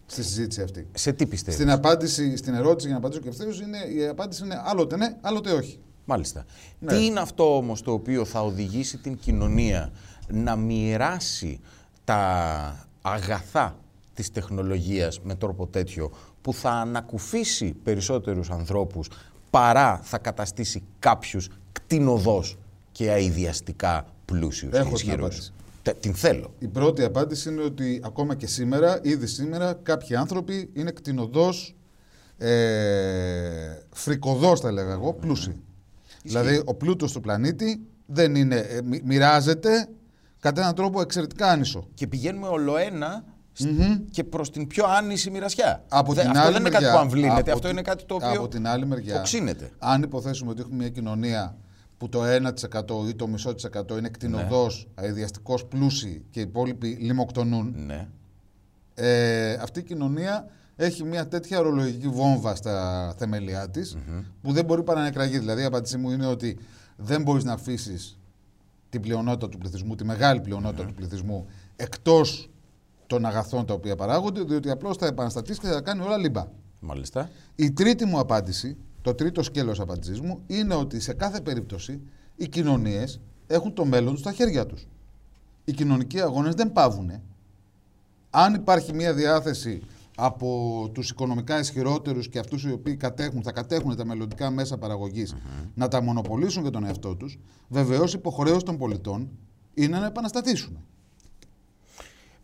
στη συζήτηση αυτή. Σε τι πιστεύεις; Στην απάντηση, στην ερώτηση για να απαντήσω και ευθέως, είναι, η απάντηση είναι άλλοτε ναι, άλλοτε όχι. Μάλιστα. Ναι. Τι είναι αυτό όμως το οποίο θα οδηγήσει την κοινωνία να μοιράσει τα αγαθά της τεχνολογίας με τρόπο τέτοιο που θα ανακουφίσει περισσότερους ανθρώπους παρά θα καταστήσει κάποιους κτηνοδός και αειδιαστικά πλούσιους Έχω και την ισχυρούς. απάντηση. Τε- Την θέλω. Η πρώτη απάντηση είναι ότι ακόμα και σήμερα, ήδη σήμερα, κάποιοι άνθρωποι είναι κτηνοδός, ε, φρικοδός θα έλεγα εγώ, πλούσιοι. Δηλαδή ο πλούτος του πλανήτη δεν είναι, ε, μοι- μοιράζεται κατά έναν τρόπο εξαιρετικά άνισο. Και πηγαίνουμε ολοένα σ- και προς την πιο άνηση μοιρασιά. Από Δε- την αυτό άλλη δεν είναι μεριά, κάτι που αμβλύνεται, από αυτό τη- είναι κάτι το οποίο Από την άλλη μεριά, οξύνεται. αν υποθέσουμε ότι έχουμε μια κοινωνία που το 1% ή το μισό της εκατό είναι κτηνοδός, αειδιαστικός πλούσιοι και οι υπόλοιποι λιμοκτονούν, Ναι. ε, αυτή η κοινωνία έχει μια τέτοια ορολογική βόμβα στα θεμελιά της που δεν μπορεί παρά να εκραγεί. Δηλαδή, η απάντησή μου είναι ότι δεν μπορείς να αφήσεις την πλειονότητα του πληθυσμού, τη μεγάλη πλειονότητα του πληθυσμού, εκτός των αγαθών τα οποία παράγονται, διότι απλώς θα επαναστατήσει και θα τα κάνει όλα λίμπα. Μάλιστα. Η τρίτη μου απάντηση, το τρίτο σκέλος απάντησής μου, είναι ότι σε κάθε περίπτωση οι κοινωνίες έχουν το μέλλον τους στα χέρια τους. Οι κοινωνικοί αγώνες δεν πάβουν. Αν υπάρχει μια διάθεση από τους οικονομικά ισχυρότερους και αυτούς οι οποίοι κατέχουν, θα κατέχουν τα μελλοντικά μέσα παραγωγής, να τα μονοπολίσουν για τον εαυτό τους, βεβαίως υποχρέωση των πολιτών είναι να επαναστατήσουν.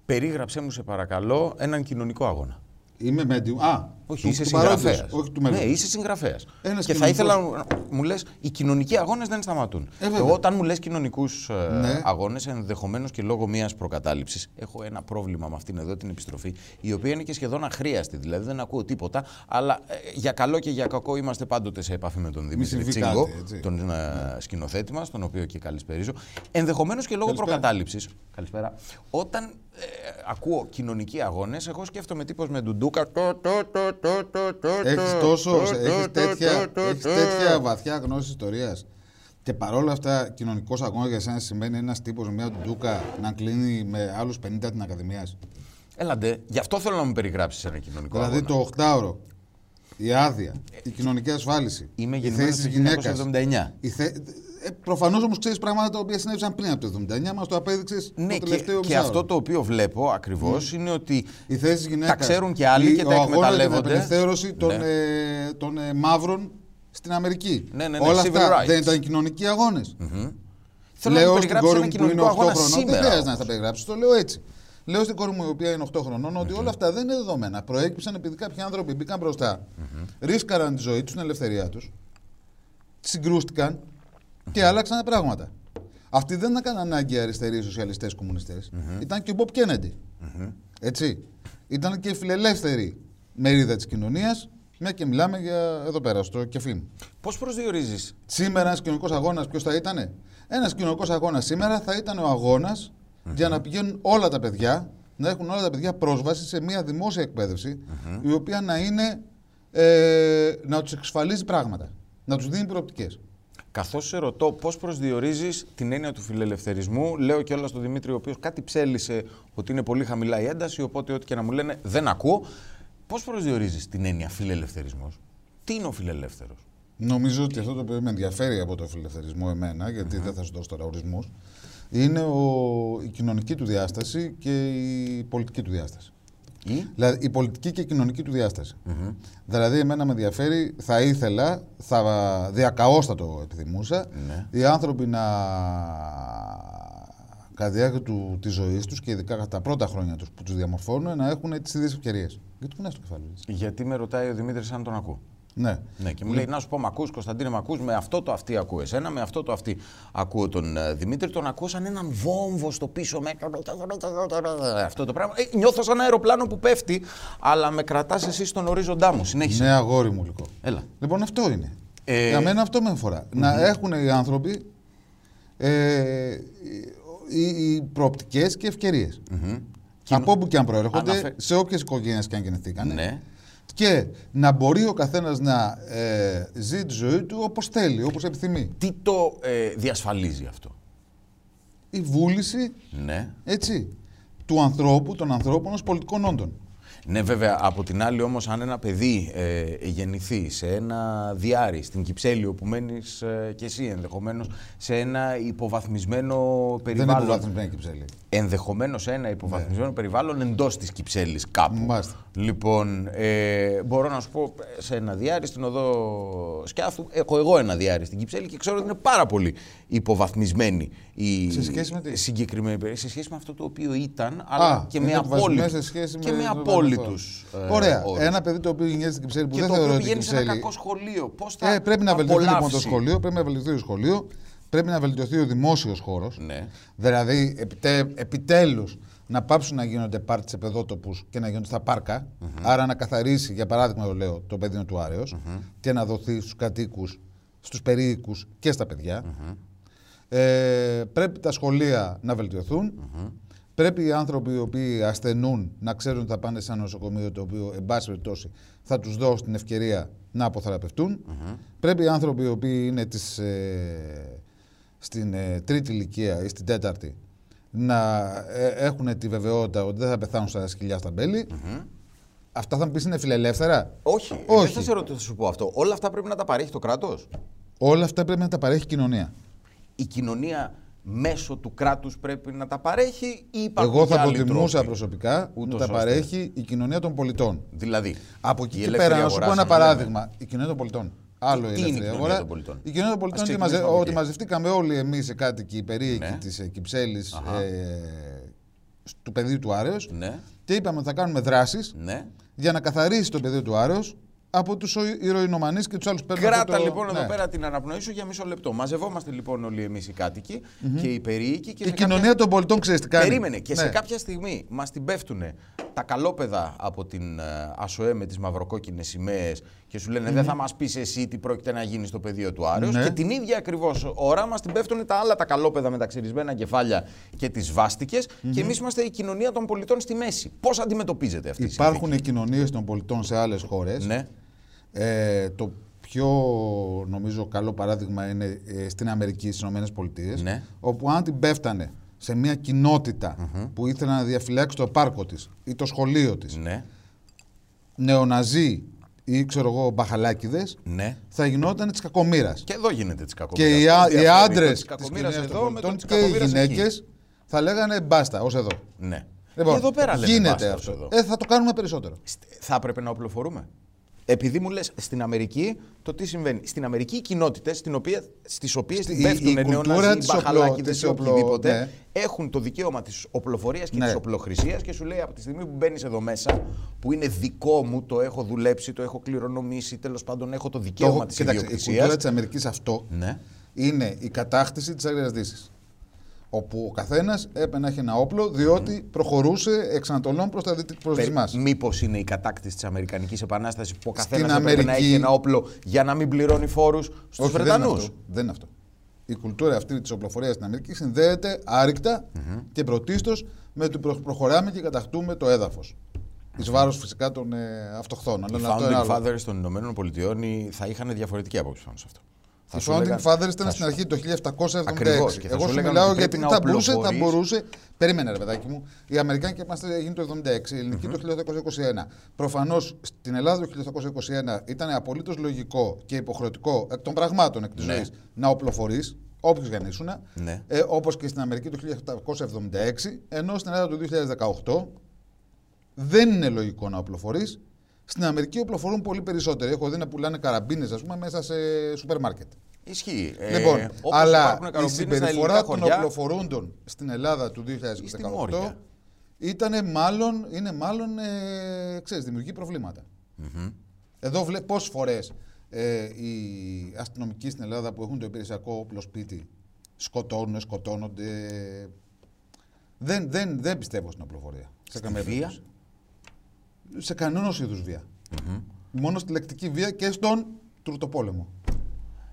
Περίγραψέ μου σε παρακαλώ έναν κοινωνικό αγώνα. Είμαι medium. Α, Όχι, του- είσαι του παρόντος, συγγραφέας. όχι του Ναι, μέλλοντος. είσαι συγγραφέας. Ένας Και θα κοινωνικός- ήθελα να μου λες: Οι κοινωνικοί αγώνες δεν σταματούν. Ε, βέβαια. Εγώ, όταν μου λες κοινωνικούς Ναι. αγώνες, ενδεχομένως και λόγω μιας προκατάληψης, έχω ένα πρόβλημα με αυτήν εδώ την επιστροφή, η οποία είναι και σχεδόν αχρίαστη. Δηλαδή δεν ακούω τίποτα, αλλά ε, για καλό και για κακό είμαστε πάντοτε σε επαφή με τον Δημήτρη συμβεί Τσίγκο, κάτι, έτσι. τον ε, σκηνοθέτη μας, τον οποίο και καλησπερίζω. Ενδεχομένως και λόγω Καλησπέρα. προκατάληψης. Καλησπέρα. Όταν ε, ακούω κοινωνικοί αγώνες, εγώ σκέφτομαι τύπος με ντουντούκα. το, το, το, το, το, το, Έχεις το, τόσο, το, έχεις το, τέτοια, το, έχεις το, τέτοια βαθιά γνώση ιστορίας και παρόλα αυτά κοινωνικός αγώνα για σένα σημαίνει ένας τύπος με μια ντουκά να κλείνει με άλλους 50 την Ακαδημία. Έλαντε, γι' αυτό θέλω να μου περιγράψεις ένα κοινωνικό Δηλαδή αγώνα. το 8ωρο, η άδεια, η κοινωνική ασφάλιση, Είμαι η γεννημένος θέση το της γυναίκας. 1979. Η θε... ε, προφανώς όμως ξέρεις πράγματα τα οποία συνέβησαν πριν από το 79, μας το απέδειξες Ναι, το και, τελευταίο και μισάωρο. αυτό το οποίο βλέπω ακριβώς είναι ότι Η θέση της γυναίκας, τα ξέρουν και άλλοι η- και ο τα αγώνας για την εκμεταλλεύονται. απελευθέρωση των, Ναι. ε, των ε, μαύρων στην Αμερική. Ναι, ναι, ναι, Όλα civil αυτά rights. δεν ήταν κοινωνικοί αγώνες. θέλω να λέω μου στην περιγράψει κόρη ένα μου που είναι κοινωνικό 8 αγώνα χρονών, δεν σήμερα. χρειάζεται να όμως. τα περιγράψεις, το λέω έτσι. Λέω στην κόρη μου, η οποία είναι 8 χρονών, ότι όλα αυτά δεν είναι δεδομένα. Προέκυψαν επειδή κάποιοι άνθρωποι μπήκαν μπροστά, ρίσκαραν τη ζωή τους, την ελευθερία τους συγκρούστηκαν και άλλαξαν πράγματα. Αυτοί δεν ήταν ανάγκη αριστεροί σοσιαλιστές κομμουνιστές. Ήταν και ο Μπομπ κενεντι Έτσι. Ήταν και φιλελεύθερη μερίδα της κοινωνίας, μια και μιλάμε για εδώ πέρα, στο κεφί μου. Πώς προσδιορίζεις; Σήμερα ένας κοινωνικός αγώνας, ποιος θα ήταν. Ένας κοινωνικός αγώνας σήμερα θα ήταν ο αγώνας για να πηγαίνουν όλα τα παιδιά, να έχουν όλα τα παιδιά πρόσβαση σε μια δημόσια εκπαίδευση, η οποία να είναι. Ε, να τους εξασφαλίζει πράγματα. Να τους δίνει προοπτικές. Καθώς σε ρωτώ πώς προσδιορίζεις την έννοια του φιλελευθερισμού, λέω και όλα στον Δημήτρη, ο οποίος κάτι ψέλισε ότι είναι πολύ χαμηλά η ένταση, οπότε ό,τι και να μου λένε δεν ακούω. Πώς προσδιορίζεις την έννοια φιλελευθερισμός, Τι είναι ο φιλελεύθερος, Νομίζω ότι αυτό το οποίο με ενδιαφέρει από το φιλελευθερισμό εμένα, γιατί δεν θα σου δώσω τώρα ορισμούς, είναι ο, η κοινωνική του διάσταση και η πολιτική του διάσταση. Ή; Δηλαδή η πολιτική και η κοινωνική του διάσταση. Δηλαδή, εμένα με ενδιαφέρει, θα ήθελα, θα διακαώστατο επιθυμούσα, Ναι. οι άνθρωποι να κατά τη διάρκεια του, της ζωής τους και ειδικά κατά τα πρώτα χρόνια τους που τους διαμορφώνουν να έχουν τις ίδιες ευκαιρίες. Γιατί κουνάς το κεφάλι έτσι. Γιατί με ρωτάει ο Δημήτρης αν τον ακούω. Ναι. Ναι, και μου λέει να σου πω, μ' ακούς Κωνσταντίνε, μ' ακούς, με αυτό το αυτή ακούω εσένα, με αυτό το αυτή ακούω τον ε, Δημήτρη, τον ακούω σαν έναν βόμβο στο πίσω με αυτό το πράγμα. Ε, νιώθω σαν αεροπλάνο που πέφτει, αλλά με κρατάς εσύ στον ορίζοντά μου. Συνέχισε. Ναι, αγόρι μου λοιπόν. Έλα. Λοιπόν, αυτό είναι. Ε, Για μένα αυτό με αφορά. Να έχουν οι άνθρωποι ε, οι, οι προοπτικές και ευκαιρίες. Από όπου και αν προέρχονται, Αναφε- σε όποιες οικογένειες και αν γεννηθήκαν. Ναι. Και να μπορεί ο καθένας να ε, ζει τη ζωή του όπως θέλει, όπως επιθυμεί. Τι το ε, διασφαλίζει αυτό; Η βούληση, Ναι. έτσι, του ανθρώπου, των ανθρώπων ως πολιτικών όντων. Ναι, βέβαια. Από την άλλη, όμως, αν ένα παιδί ε, γεννηθεί σε ένα διάρρη στην Κυψέλη, όπου μένεις ε, και εσύ ενδεχομένως, σε ένα υποβαθμισμένο Δεν είναι περιβάλλον. υποβαθμισμένη Κυψέλη. Ενδεχομένως σε ένα υποβαθμισμένο περιβάλλον εντός της Κυψέλης κάπου. Μάλιστα. Λοιπόν, ε, μπορώ να σου πω σε ένα διάρρη στην οδό Σκιάθου. Έχω εγώ ένα διάρρη στην Κυψέλη και ξέρω ότι είναι πάρα πολύ υποβαθμισμένη η Σε σχέση με τι; συγκεκριμένη περίπτωση. Σε σχέση με αυτό το οποίο ήταν, αλλά Α, και με είναι υποβαθμισμένη απόλυτου. σε σχέση και με με το απόλυτου. παρελθόν. Ωραία. Ένα παιδί το οποίο γεννιέται στην Κυψέλη που Και δεν το θεωρώ οποίο ότι η πηγαίνει σε ένα Κυψέλη. κακό σχολείο. Πώς θα Ε, πρέπει να βελτιωθεί λοιπόν το απολαύσει; σχολείο, πρέπει να βελτιωθεί το σχολείο, πρέπει να βελτιωθεί ο δημόσιος χώρος. Ναι. Δηλαδή, επιτέ, επιτέλους να πάψουν να γίνονται πάρτι σε παιδότοπου και να γίνονται στα παρκα Άρα να καθαρίσει, για παράδειγμα, το λέω, το πεδίο του αρεω και να δοθεί στους κατοίκους, στους περίοικους και στα παιδιά. Ε, πρέπει τα σχολεία να βελτιωθούν. Πρέπει οι άνθρωποι οι οποίοι ασθενούν να ξέρουν ότι θα πάνε σε ένα νοσοκομείο το οποίο, εν πάση περιπτώσει, θα τους δώσει την ευκαιρία να αποθεραπευτούν. Πρέπει οι άνθρωποι οι οποίοι είναι της, ε, στην ε, τρίτη ηλικία ή στην τέταρτη να ε, έχουν τη βεβαιότητα ότι δεν θα πεθάνουν στα σκυλιά στα μπέλη. Αυτά θα μου πεις είναι φιλελεύθερα; Όχι, Όχι. δεν θα σε ρωτήσω, θα σου πω αυτό. Όλα αυτά πρέπει να τα παρέχει το κράτος. Όλα αυτά πρέπει να τα παρέχει η κοινωνία. Η κοινωνία μέσω του κράτους πρέπει να τα παρέχει ή υπάρχουν Εγώ και θα άλλοι προτιμούσα τρόποι; προσωπικά Ούτως να τα ώστε. παρέχει η κοινωνία των πολιτών. Δηλαδή. Από εκεί η και ελεύθερη πέρα, να σου αγορά, πω ένα σαν να λέμε. παράδειγμα. Η κοινωνία των πολιτών. Άλλο Τι η είναι η ελεύθερη κοινωνία αγορά. των πολιτών; Η κοινωνία των πολιτών Ας είναι ξεκινήσουμε μαζε... από ότι εκεί. μαζευτήκαμε όλοι εμείς οι κάτοικοι, οι περίοικοι Ναι. της ε, Κυψέλης, Αχα. ε, του πεδίου του Άρεος. Ναι, Και είπαμε ότι θα κάνουμε δράσεις ναι. για να καθαρίσει το πεδίο του Άρεος από τους ηρωινομανείς και τους άλλους παίρνουν Κράτα αυτό το- λοιπόν εδώ ναι. πέρα την αναπνοή σου για μισό λεπτό. Μαζευόμαστε λοιπόν όλοι εμείς οι κατοικοι και οι περίοικοι. Και Η σε κοινωνία κάποια... των πολιτών ξέρεις τι κάνει. Περίμενε και σε Ναι. κάποια στιγμή μας την πέφτουν τα καλόπεδα από την ε, ΑΣΟΕ με τις μαυροκόκκινες σημαίες και σου λένε Δεν θα μας πεις εσύ τι πρόκειται να γίνει στο πεδίο του Άρεο. Ναι. Και την ίδια ακριβώς ώρα μας την πέφτουν τα άλλα τα καλόπεδα με τα ξυρισμένα κεφάλια και τις βάστικε και εμείς είμαστε η κοινωνία των πολιτών στη μέση. Πώς αντιμετωπίζετε αυτή η Υπάρχουν κοινωνίες των πολιτών σε άλλες χώρες. συνθήκη; Ναι. Ε, το πιο νομίζω καλό παράδειγμα είναι ε, στην Αμερική, στις ΗΠΑ, Ναι. όπου αν την πέφτανε σε μια κοινοτητα που ήθελε να διαφυλάξει το πάρκο της ή το σχολείο της, Ναι. νεοναζί ή ξέρω εγώ μπαχαλάκιδες, Ναι. θα γινόταν της κακομήρας. Και εδώ γίνεται της κακομοίρας. Και οι, α- οι άντρες της κακομοίρας κοινωνίας εδώ με των το πολιτών και οι γυναίκε. γυναίκες θα λέγανε μπάστα, ως εδώ. Ναι. Λοιπόν, και εδώ πέρα λέμε γίνεται μπάστα ως αυτό. εδώ. Ε, θα το κάνουμε περισσότερο. Θα έπρεπε να οπλοφορούμε. Επειδή μου λες στην Αμερική, το τι συμβαίνει. Στην Αμερική οι κοινότητες στις οποίες Στη- η- πέφτουν η κουλτούρα νεοναζί, της μπαχαλάκιδες οπλο- ή της οπλο- οτιδήποτε, ναι. έχουν το δικαίωμα της οπλοφορίας και Ναι. της οπλοχρησίας και σου λέει από τη στιγμή που μπαίνεις εδώ μέσα, που είναι δικό μου, το έχω δουλέψει, το έχω κληρονομήσει, τέλος πάντων έχω το Το δικαίωμα έχω- της Κοίταξε, η ιδιοκτησία. κουλτούρα της Αμερικής αυτό Ναι. είναι η κατάκτηση της Άγριας Δύσης. Όπου ο καθένας έπαιρνε να έχει ένα όπλο, διότι προχωρούσε εξ Ανατολών προ προς τις μας. Μήπως είναι η κατάκτηση της Αμερικανικής Επανάστασης που ο καθένας Στην έπρεπε να Αμερική- έχει ένα όπλο για να μην πληρώνει φόρους στους Όχι, δεν είναι, Βρετανούς; αυτό. δεν είναι αυτό. Η κουλτούρα αυτή της οπλοφορίας στην Αμερική συνδέεται άρρηκτα και πρωτίστως με το προ- προχωράμε και κατακτούμε το έδαφος. Εις βάρος φυσικά των ε, αυτοχθόνων. Οι Αλλά αυτό είναι founding άλλο. fathers των Ηνωμένων Πολιτειών οι- θα είχαν διαφορετική άποψη πάνω σε αυτό. Θα Οι σου founding λέγαν- fathers ήταν θα στην σου- αρχή το 1776. Ακριβώς, και θα Εγώ σου σου λέγανε μιλάω ότι γιατί πρέπει να θα μπορούσε, θα οπλοφορείς. μπορούσε. Περίμενε, ρε παιδάκι μου. Η Αμερικάνικη Επανάσταση έγινε το 76, η ελληνικη το 1821. Προφανώς στην Ελλάδα το 1821 ήταν απολύτως λογικό και υποχρεωτικό εκ των πραγμάτων εκ της Ναι. ζωής να οπλοφορείς, όποιος για να ήσουν. Ναι. Ε, Όπως και στην Αμερική το 1776, ενώ στην Ελλάδα το 2018 δεν είναι λογικό να οπλοφορείς. Στην Αμερική οπλοφορούν πολύ περισσότεροι. Έχω δει να πουλάνε καραμπίνες, ας πούμε, μέσα σε σούπερ μάρκετ. Ισχύει. Ε, Λοιπόν, όπως αλλά υπάρχουν η καρομπίνες στα συμπεριφορά ελληνικά των χωριά, οπλοφορούντων στην Ελλάδα του στη 2018 Μόρια. ήταν μάλλον, είναι μάλλον ε, ξέρεις, δημιουργεί προβλήματα. Εδώ βλέπω πόσες φορές ε, οι αστυνομικοί στην Ελλάδα που έχουν το υπηρεσιακό όπλο σπίτι σκοτώνουν, σκοτώνονται. Δεν, δεν, δεν πιστεύω στην οπλοφορία. Σε καμία βία; περίπτωση. Σε κανένα είδους βία. Μόνο στη λεκτική βία και στον τουρτοπόλεμο.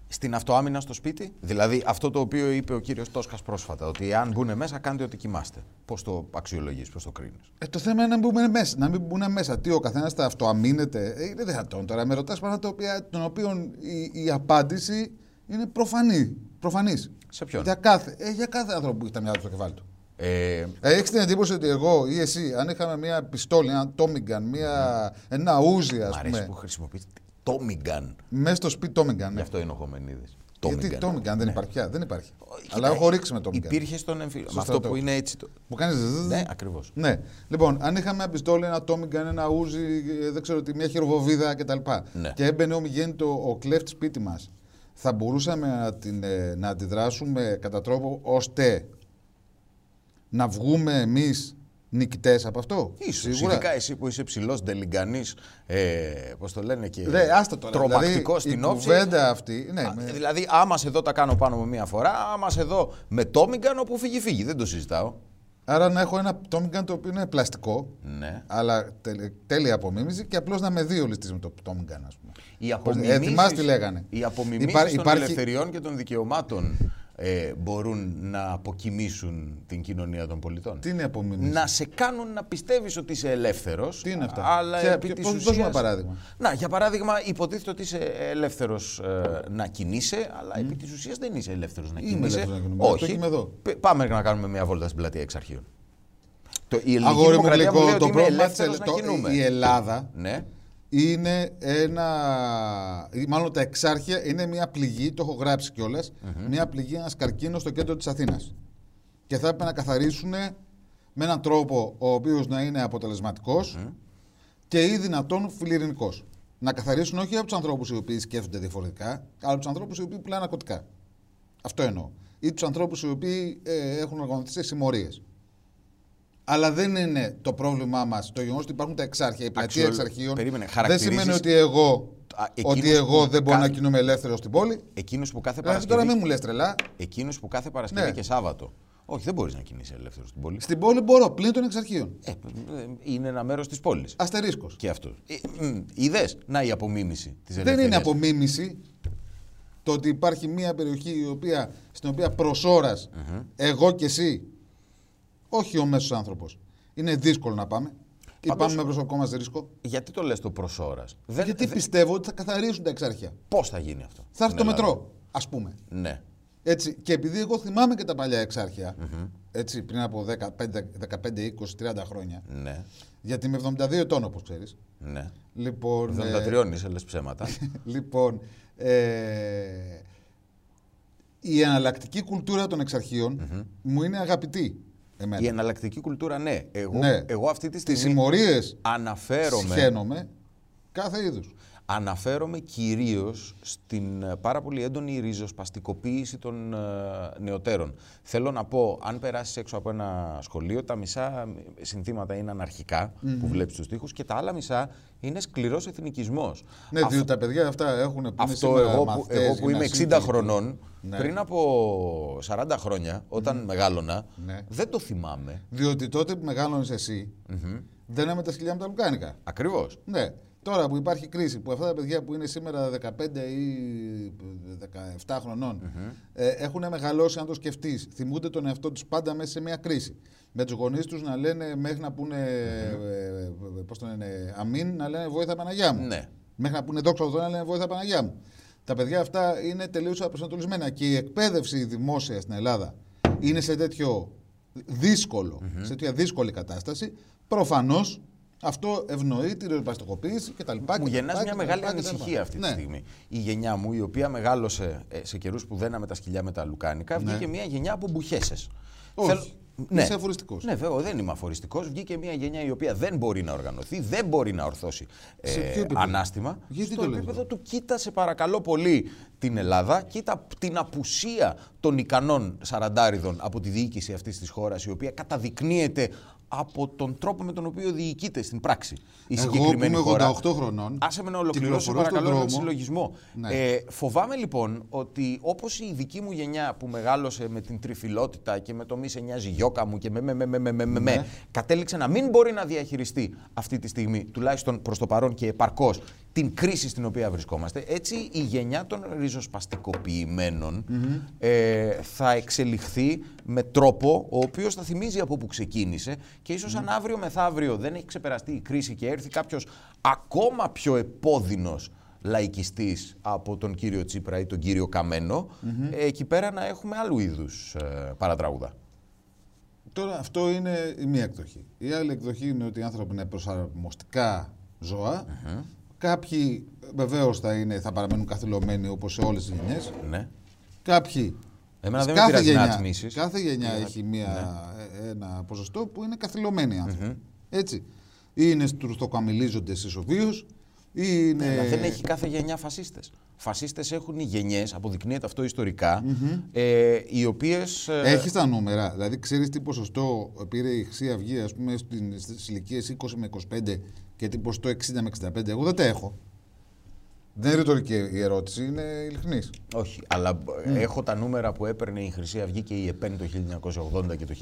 Στην αυτοάμυνα στο σπίτι, δηλαδή αυτό το οποίο είπε ο κύριος Τόσχας πρόσφατα, ότι αν μπουν μέσα κάντε ό,τι κοιμάστε. Πώς το αξιολογείς, πώς το κρίνεις; Ε, το θέμα είναι να μην μπουν μέσα. Να μην μπουν μέσα. Τι ο καθένας θα αυτοαμήνεται. Ε, είναι δυνατόν τώρα. Με ρωτάς πράγματα τα οποία- των οποίων η, η απάντηση είναι προφανή. Προφανής. Σε ποιον; Για κάθε, ε, για κάθε άνθρωπο που έχει τα μυαλά του στο κεφάλι του. Ε, Ε, έχεις την εντύπωση ότι εγώ ή εσύ, αν είχαμε μια πιστόλη, ένα Tommy gun, μια, ένα ούζι, μ' α αρέσει πούμε, που χρησιμοποιείς Tommy gun. μέσα στο σπίτι Tommy gun. Γι' Ναι. αυτό είναι ο Χομενίδης. Γιατί Tommy gun δεν Ναι. υπάρχει πια. Δεν υπάρχει. Κοίτα, Αλλά έχω ρίξει με Tommy gun. Υπήρχε στον εμφύλιο. Στο Με αυτό στρατό. που είναι έτσι. Το... Που κάνεις. Ναι, ακριβώς. Ναι. Λοιπόν, αν είχαμε ένα πιστόλι, ένα Tommy gun, ένα ούζι, ε, δεν ξέρω τι, μια χειροβοβίδα κτλ. Ναι. Και έμπαινε ο Μιγέννητο ο κλέφτης σπίτι μας. Θα μπορούσαμε να, την, ε, να αντιδράσουμε κατά τρόπο ώστε να βγούμε εμείς νικητές από αυτό; Ίσως, ειδικά εσύ που είσαι ψηλός ντελιγκανής, ε, πώς το λένε και. Ρε, άστα τώρα. Τρομακτικός δηλαδή, στην η όψη. κουβέντα αυτή. Ναι, Α, με- Δηλαδή, άμα σε εδώ τα κάνω πάνω με μία φορά, άμα σε εδώ με τόμιγκαν, όπου φύγει, φύγει. Δεν το συζητάω. Άρα να έχω ένα Tommy gun το οποίο είναι πλαστικό, Ναι. αλλά τε- τέλεια απομίμηση και απλώς να με δύο ληστής με το Tommy gun, ας πούμε. Οι Πώς- απομιμήσεις, ε, θυμάσαι τι λέγανε; Οι απομιμήσεις Υπά- των υπάρχει- ελευθεριών και των δικαιωμάτων ε, μπορούν να αποκοιμήσουν την κοινωνία των πολιτών. Τι είναι απομίμηση. Να σε κάνουν να πιστεύεις ότι είσαι ελεύθερος. Τι είναι αυτά; Αλλά Ποια- επί ποια- της πώς- δώσ' μου ένα ουσίας- παράδειγμα. Να, για παράδειγμα, υποτίθεται ότι είσαι ελεύθερος ε, να κινείσαι, αλλά επί της ουσίας δεν είσαι ελεύθερος να Είμαι κινείσαι. ελεύθερος να κινούμαι. Όχι. Αυτό είμαι εδώ. Π- Πάμε να κάνουμε μια βόλτα στην πλατεία εξ αρχείων. Το, η ελληνική Αγόρι μου δημοκρατία μου λέει γλυκό, ότι το είμαι πρόβλημα της ελεύθερος Ελλ- να το- κινούμαι. η Ελλάδα Ναι. Είναι ένα. ή Μάλλον τα εξάρχεια είναι μια πληγή, το έχω γράψει κιόλας. Μια πληγή, ένας καρκίνος στο κέντρο της Αθήνας. Και θα έπρεπε να καθαρίσουν με έναν τρόπο ο οποίος να είναι αποτελεσματικός και ή δυνατόν φιλιρινικός. Να καθαρίσουν όχι από τους ανθρώπους οι οποίοι σκέφτονται διαφορετικά, αλλά από τους ανθρώπους οι οποίοι πουλάνε ναρκωτικά. Αυτό εννοώ. Ή τους ανθρώπους οι οποίοι ε, έχουν οργανωθείς σε συμμορίες. Αλλά δεν είναι το πρόβλημά μας το γεγονός ότι υπάρχουν τα εξάρχεια, η πλατεία Αξιολο- εξαρχείων. Περίμενε, δεν χαρακτηρίζεις- σημαίνει ότι εγώ, Α, εκείνους ότι εγώ που δεν μπορώ κα- να κινούμαι ελεύθερο στην πόλη. Εκείνος που κάθε Δηλαδή Παρασκευή, τώρα μην μου λες τρελά. εκείνος που κάθε Παρασκευή Ναι. και Σάββατο. Όχι, δεν μπορείς να κινείσαι ελεύθερο στην πόλη. Στην πόλη μπορώ, πλην των εξαρχείων. Ε, ε, είναι ένα μέρος της πόλης. Αστερίσκος. Και αυτό. Ε, μ, είδες, να η απομίμηση της Δεν ελευθερίας. είναι απομίμηση το ότι υπάρχει μια περιοχή η οποία, στην οποία προς ώρας, εγώ και εσύ, όχι ο μέσος άνθρωπος, είναι δύσκολο να πάμε. Ή Πάντως- πάμε με προσωπικό μας ρίσκο. Γιατί το λες το προς ώρας; Δεν, Γιατί δεν- πιστεύω ότι θα καθαρίσουν τα εξάρχεια. Πώς θα γίνει αυτό. Θα έρθει το στην Ελλάδα; μετρό, ας πούμε. Ναι. Έτσι, και επειδή εγώ θυμάμαι και τα παλιά εξάρχεια, έτσι, πριν από 15, 15, 20, 30 χρόνια, Ναι. γιατί είμαι 72 ετών όπως ξέρεις. Ναι. Λοιπόν, Δεν ε, τα τριώνεις, λες ψέματα. λοιπόν, ε, η εναλλακτική κουλτούρα των εξαρχείων μου είναι αγαπητή. Εμένα. η εναλλακτική κουλτούρα, ναι. Εγώ, Ναι. εγώ αυτή τη Τις στιγμή συμμορίες αναφέρομαι, σχένομαι κάθε είδους. Αναφέρομαι κυρίως στην ε, πάρα πολύ έντονη ριζοσπαστικοποίηση των ε, νεωτέρων. Θέλω να πω, αν περάσεις έξω από ένα σχολείο, τα μισά συνθήματα είναι αναρχικά, που βλέπεις τους τοίχους, και τα άλλα μισά είναι σκληρός εθνικισμός. Ναι, διότι τα παιδιά αυτά έχουν που είναι Αυτό σήμερα εγώ, που, μαθητές, εγώ που είμαι 60 γυμνασίου και- χρονών, Ναι. πριν από 40 χρόνια, όταν μεγάλωνα, Ναι. δεν το θυμάμαι. Διότι τότε που μεγάλωνες εσύ, δεν έμενε τα σκυλιά με τα λουκάνικα. Ακριβώς. Ναι. Τώρα που υπάρχει κρίση, που αυτά τα παιδιά που είναι σήμερα 15 ή 17 χρονων ε, έχουν μεγαλώσει, αν το σκεφτείς, θυμούνται τον εαυτό τους πάντα μέσα σε μια κρίση. Με τους γονείς τους να λένε μέχρι να πούνε. ε, πώς το λένε, αμήν, να λένε Βόηθα Παναγιά μου. Ναι. Μέχρι να πούνε δόξα τω Θεώ, να λένε Βόηθα Παναγιά μου. Τα παιδιά αυτά είναι τελείως απροσανατολισμένα και η εκπαίδευση δημόσια στην Ελλάδα είναι σε τέτοιο δύσκολο, σε τέτοια δύσκολη κατάσταση. Προφανώς αυτό ευνοεί τη ριζοσπαστικοποίηση κτλ. Μου γεννάς μια μεγάλη ανησυχία αυτή τη ναι. στιγμή. Η γενιά μου, η οποία μεγάλωσε ε, σε καιρούς που δέναμε τα σκυλιά με τα λουκάνικα, βγήκε μια γενιά από μπουχέσαι. Ναι. Όχι. Είσαι αφοριστικός. Ναι, βέβαια, δεν είμαι αφοριστικός. Βγήκε μια γενιά η οποία δεν μπορεί να οργανωθεί, δεν μπορεί να ορθώσει ε, Σε ποιο επίπεδο; ανάστημα. Γιατί Στο το λες επίπεδο αυτό; του κοίτα σε παρακαλώ πολύ την Ελλάδα, κοίτα την απουσία των ικανών σαραντάριδων από τη διοίκηση αυτής της χώρας, η οποία καταδεικνύεται από τον τρόπο με τον οποίο διοικείται στην πράξη. Η Εγώ που συγκεκριμένη είμαι χώρα. 88 χρονών. Άσε με να ολοκληρώσω κυκλοφορώ στον παρακαλώ έναν δρόμο. συλλογισμό. Ναι. Ε, φοβάμαι λοιπόν ότι όπως η δική μου γενιά που μεγάλωσε με την τριφυλότητα και με το μη σε νοιάζει γιώκα μου και με με με με με με, με, Ναι. με, κατέληξε να μην μπορεί να διαχειριστεί αυτή τη στιγμή, τουλάχιστον προς το παρόν και επαρκώς, την κρίση στην οποία βρισκόμαστε, έτσι η γενιά των ριζοσπαστικοποιημένων ε, θα εξελιχθεί με τρόπο ο οποίος θα θυμίζει από που ξεκίνησε και ίσως αν αύριο μεθαύριο δεν έχει ξεπεραστεί η κρίση και έρθει κάποιος ακόμα πιο επώδυνος λαϊκιστής από τον κύριο Τσίπρα ή τον κύριο Καμένο, ε, εκεί πέρα να έχουμε άλλου είδους ε, παρατράγουδα. Τώρα αυτό είναι η μία εκδοχή. Η άλλη εκδοχή είναι ότι οι άνθρωποι είναι προσαρμοστικά ζώα. Κάποιοι βεβαίως θα, είναι, θα παραμένουν καθυλωμένοι όπως σε όλες τις γενιές. Ναι. Κάποιοι. Εμένα δεν με κάθε πειράζει να γενιά, ατμίσεις. κάθε γενιά Ναι. έχει μία, ε, ένα ποσοστό που είναι καθυλωμένοι άνθρωποι. Έτσι. Ή είναι στουρθοκαμιλίζονται ισοβίω, ή είναι. Αλλά δεν έχει κάθε γενιά φασίστες. Φασίστες έχουν οι γενιές, αποδεικνύεται αυτό ιστορικά, ε, οι οποίες. Έχεις τα νούμερα. Δηλαδή, ξέρεις τι ποσοστό πήρε η Χρυσή Αυγή, ας πούμε, στις ηλικίες 20 με 25 και τι ποσοστό 60 με 65. Εγώ δεν τα έχω. Δεν είναι ρητορική η ερώτηση, είναι ειλικρινής. Όχι, αλλά έχω τα νούμερα που έπαιρνε η Χρυσή Αυγή και η ΕΠΕΝ το 1980 και το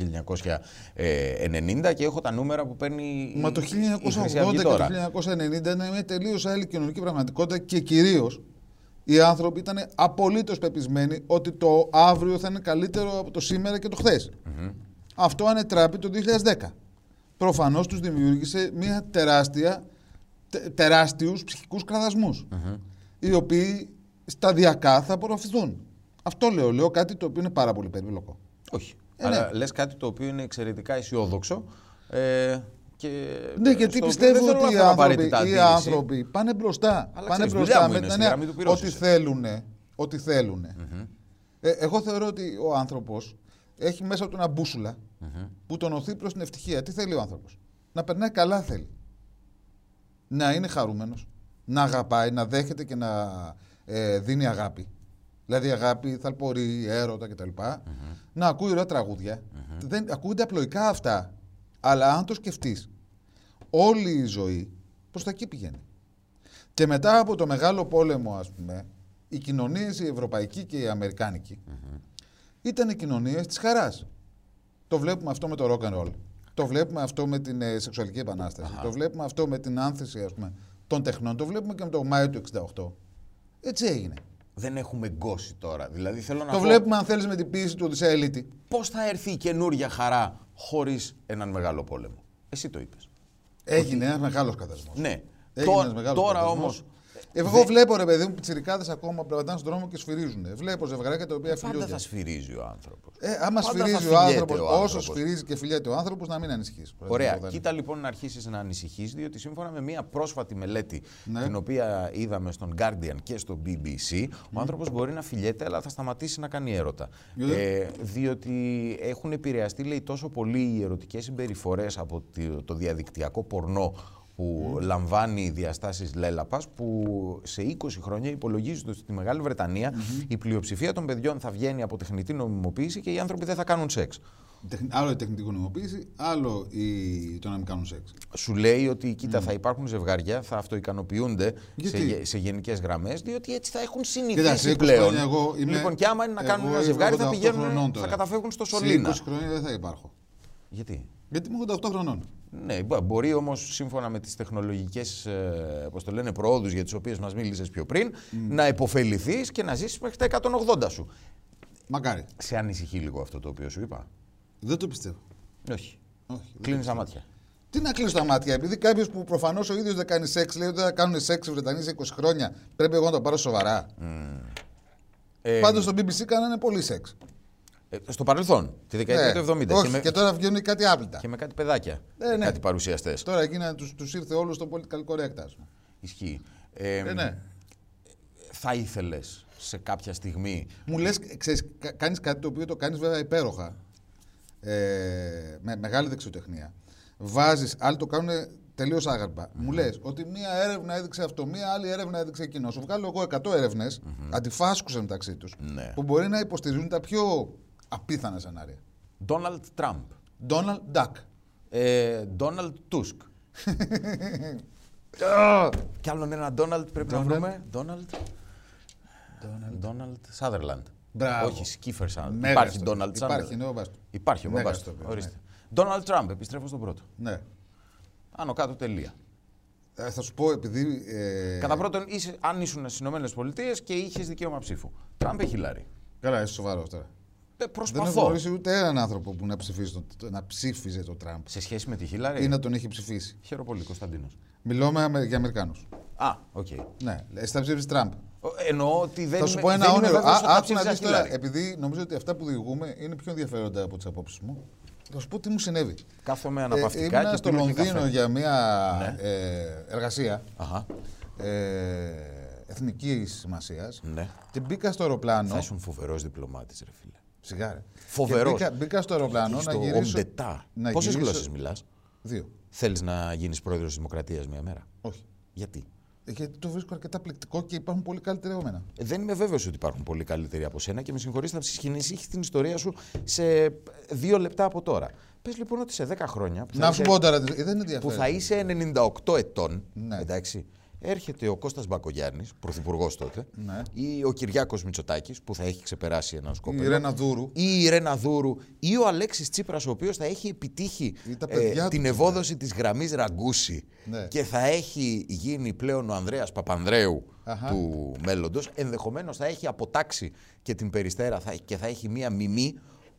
1990 και έχω τα νούμερα που παίρνει Μα το η, η Χρυσή 1980 Αυγή και τώρα. το 1990 είναι μια τελείως άλλη κοινωνική πραγματικότητα και κυρίως οι άνθρωποι ήταν απολύτως πεπισμένοι ότι το αύριο θα είναι καλύτερο από το σήμερα και το χθες. Αυτό ανετράπη το 2010. Προφανώς τους δημιούργησε μια τεράστια, τε, τεράστιους ψυχικούς κραδασμούς, οι οποίοι σταδιακά θα απορροφηθούν. Αυτό λέω. Λέω κάτι το οποίο είναι πάρα πολύ περίπλοκο. Όχι. Ε, αλλά ναι. λες κάτι το οποίο είναι εξαιρετικά αισιόδοξο. Ε, και Ναι, γιατί στο οποίο πιστεύω δεν θέλω να ότι οι φέρω άνθρωποι, απαραίτητα οι αντίρρηση. άνθρωποι πάνε μπροστά. Αλλά πάνε ξέρεις, μπροστά δουλειά μου με είναι, την σιγά, έννοια μην του ότι πειρώσεις. θέλουν. Ότι θέλουν. Ε, εγώ θεωρώ ότι ο άνθρωπος έχει μέσα του ένα μπούσουλα που τον οθεί προς την ευτυχία. Τι θέλει ο άνθρωπος; Να περνάει καλά θέλει. Να είναι χαρούμενος. Να αγαπάει, να δέχεται και να ε, δίνει αγάπη. Δηλαδή αγάπη, θαλπορή, έρωτα κτλ. Να ακούει ωραία τραγούδια. Δεν, ακούγονται απλοϊκά αυτά. Αλλά αν το σκεφτείς, όλη η ζωή προς τα εκεί πηγαίνει. Και μετά από το μεγάλο πόλεμο, ας πούμε, οι κοινωνίες, οι ευρωπαϊκοί και οι αμερικάνικοι, ήταν οι κοινωνίες της χαράς. Το βλέπουμε αυτό με το rock and roll. Το βλέπουμε αυτό με την ε, σεξουαλική επανάσταση. Το βλέπουμε αυτό με την άνθηση, ας πούμε, των τεχνών. Το βλέπουμε και με το Μάιο του 68. Έτσι έγινε. Δεν έχουμε γκώσει τώρα. Δηλαδή θέλω να το πω βλέπουμε, αν θέλεις, με την πίεση του Οδυσσέα Ελίτη. πώς θα έρθει η καινούργια χαρά χωρίς έναν μεγάλο πόλεμο; Εσύ το είπες. Έγινε ένας μεγάλος κατασμό. Ναι. Έγινε Τώρα, ένας μεγάλος τώρα κατασμός. Όμως Εγώ βλέπω ρε παιδί μου πιτσιρικάδες ακόμα περπατάνε στον δρόμο και σφυρίζουν. Βλέπω ζευγαράκια τα οποία πάντα φιλιούνται. θα σφυρίζει ο άνθρωπος. Ε, άμα Πάντα θα σφυρίζει ο φιλιέται άνθρωπος, ο όσο άνθρωπος. σφυρίζει και φιλιέται ο άνθρωπος, να μην ανησυχείς. Ωραία. Κοίτα λοιπόν να αρχίσεις να ανησυχείς, διότι σύμφωνα με μια πρόσφατη μελέτη, Ναι. την οποία είδαμε στον Guardian και στο BBC, ο άνθρωπος μπορεί να φιλιέται, αλλά θα σταματήσει να κάνει έρωτα. Γιατί; Ε, διότι έχουν επηρεαστεί, λέει, τόσο πολύ οι ερωτικές συμπεριφορές από το, το διαδικτυακό πορνό, που λαμβάνει διαστάσεις λέλαπας που σε 20 χρόνια υπολογίζεται ότι στη Μεγάλη Βρετανία η πλειοψηφία των παιδιών θα βγαίνει από τεχνητή νομιμοποίηση και οι άνθρωποι δεν θα κάνουν σεξ. Τεχνη- Άλλο η τεχνητή νομιμοποίηση, άλλο η... το να μην κάνουν σεξ. Σου λέει ότι κοίτα, θα υπάρχουν ζευγάρια, θα αυτοικανοποιούνται σε, Γιατί; γε- σε γενικές γραμμές, διότι έτσι θα έχουν Κοίτα, συνηθίσει σε 20 πλέον. χρόνια εγώ είμαι- Λοιπόν, και άμα είναι να κάνουν εγώ ένα είμαι ζευγάρι, θα 88 πηγαίνουν, χρονών θα τώρα. καταφεύγουν στο Σε σωλήνα. 20 χρόνια δεν θα υπάρχω. Γιατί; Γιατί είμαι 88 χρονών. Ναι, μπο- μπορεί όμως σύμφωνα με τις τεχνολογικές το λένε, προόδους για τις οποίες μας μίλησες πιο πριν, να υποφεληθείς και να ζήσεις μέχρι τα 180 σου. Μακάρι. Σε ανησυχεί λίγο αυτό το οποίο σου είπα; Δεν το πιστεύω. Όχι. Όχι. δεν Κλείνεις το τα μάτια. Τι να κλείσω τα μάτια, επειδή κάποιος που προφανώς ο ίδιος δεν κάνει σεξ λέει ότι δεν θα κάνουν σεξ οι Βρετανοί σε 20 χρόνια, πρέπει εγώ να το πάρω σοβαρά. Ε, Πάντως στο BBC κάνανε πολύ σεξ. Ε, στο παρελθόν, τη δεκαετία Ναι. του 70. Όχι, και, με, και τώρα βγαίνουν κάτι άπλυτα. και με κάτι παιδάκια. Ε, ναι. Κάτι παρουσιαστές. Τώρα εκείνα τους τους ήρθε όλου το political correct, ας πούμε. Ισχύει. Ε, Ε, ναι. Θα ήθελες σε κάποια στιγμή. Μου λες, κάνεις κάτι το οποίο το κάνεις βέβαια υπέροχα. Ε, με μεγάλη δεξιοτεχνία. Βάζεις, άλλοι το κάνουν τελείως άγαρπα. Μου λες ότι μία έρευνα έδειξε αυτό, μία άλλη έρευνα έδειξε εκείνο. Σου βγάλω εγώ 100 ερευνε, αντιφάσκουσε μεταξύ τους, Ναι. που μπορεί να υποστηρίζουν τα πιο απίθανα σενάρια. Donald Trump. Donald Duck. Ε, Donald Tusk. Κι άλλον ένα Donald πρέπει να Donald; βρούμε. Donald. Donald Sutherland. Μπράβο. Όχι, Skiffer Sutherland. Μέγας Υπάρχει το- Donald Υπάρχει, Sutherland. ναι, ο Μπάστο. Υπάρχει ο Μέγας Μπάμπας το του. οποίο, Ορίστε. Donald Trump, επιστρέφω στον πρώτο. Ναι. Άνω κάτω τελεία. Ε, θα σου πω, επειδή. Ε, Κατά πρώτον, είσαι, αν ήσουν στις ΗΠΑ και είχες δικαίωμα ψήφου. Τραμπ ή Χίλαρι. Καλά, είσαι σοβαρός τώρα. Ε, Δεν έχω προσπαθώ. γνωρίσει ούτε έναν άνθρωπο που να, ψηφίσει το, να ψήφιζε τον Τραμπ Σε σχέση με τη Χίλαρι. ή να τον έχει ψηφίσει. Χαίρομαι πολύ, Κωνσταντίνος. Μιλώ με, Αμε- για Αμερικάνους. Α, οκ. Ναι, εσύ θα ψήφισει Τραμπ. Ο- Εννοώ ότι δεν θα σου είμαι, πω ένα δεν είμαι όνειρο. βέβαιος ότι θα άκου να ψήφιζα δεις τώρα, Χίλαρι. επειδή νομίζω ότι αυτά που διηγούμαι είναι πιο ενδιαφέροντα από τις απόψεις μου. Θα σου πω τι μου συνέβη. Κάθομαι Ε, αναπαυτικά ήμουνα και στο πίνω και Λονδίνο καφέ. για μια Ναι. ε, εργασία Αχα, ε, εθνικής σημασίας ναι. και μπήκα στο αεροπλάνο. Θα ήσουν φοβερός διπλωμάτης, ρε φίλε. Σιγάρε. Φοβερός. Και Μπήκα, μπήκα στο αεροπλάνο να Στο γυρίσω. Ομντετά. να Πόσες γυρίσω- γλώσσες μιλάς, Δύο. Θέλεις να γίνεις πρόεδρος τη Δημοκρατίας μια μέρα; Όχι. Γιατί; Γιατί το βρίσκω αρκετά πληκτικό και υπάρχουν πολύ καλύτερα από μένα. Ε, Δεν είμαι βέβαιος ότι υπάρχουν πολύ καλύτεροι από σένα και με συγχωρείς θα συσχυνήσει την ιστορία σου σε δύο λεπτά από τώρα. Πες λοιπόν ότι σε 10 χρόνια. που θα Να είσαι- σου πω τώρα, δεν είναι που ενδιαφέρον. θα είσαι 98 ετών, Ναι. εντάξει, έρχεται ο Κώστας Μπακογιάννης, πρωθυπουργός τότε, Ναι. ή ο Κυριάκος Μητσοτάκης, που θα έχει ξεπεράσει ένα σκόπελο, Η Ρένα Δούρου. ή η Ρένα Δούρου, ή ο Αλέξης Τσίπρας, ο οποίος θα έχει επιτύχει Ή τα παιδιά του την Τσίπρα. ευόδοση της γραμμής Ραγκούση Ναι. και θα έχει γίνει πλέον ο Ανδρέας Παπανδρέου Αχα. του μέλλοντος, ενδεχομένως θα έχει αποτάξει και την Περιστέρα θα- και θα έχει μία μιμή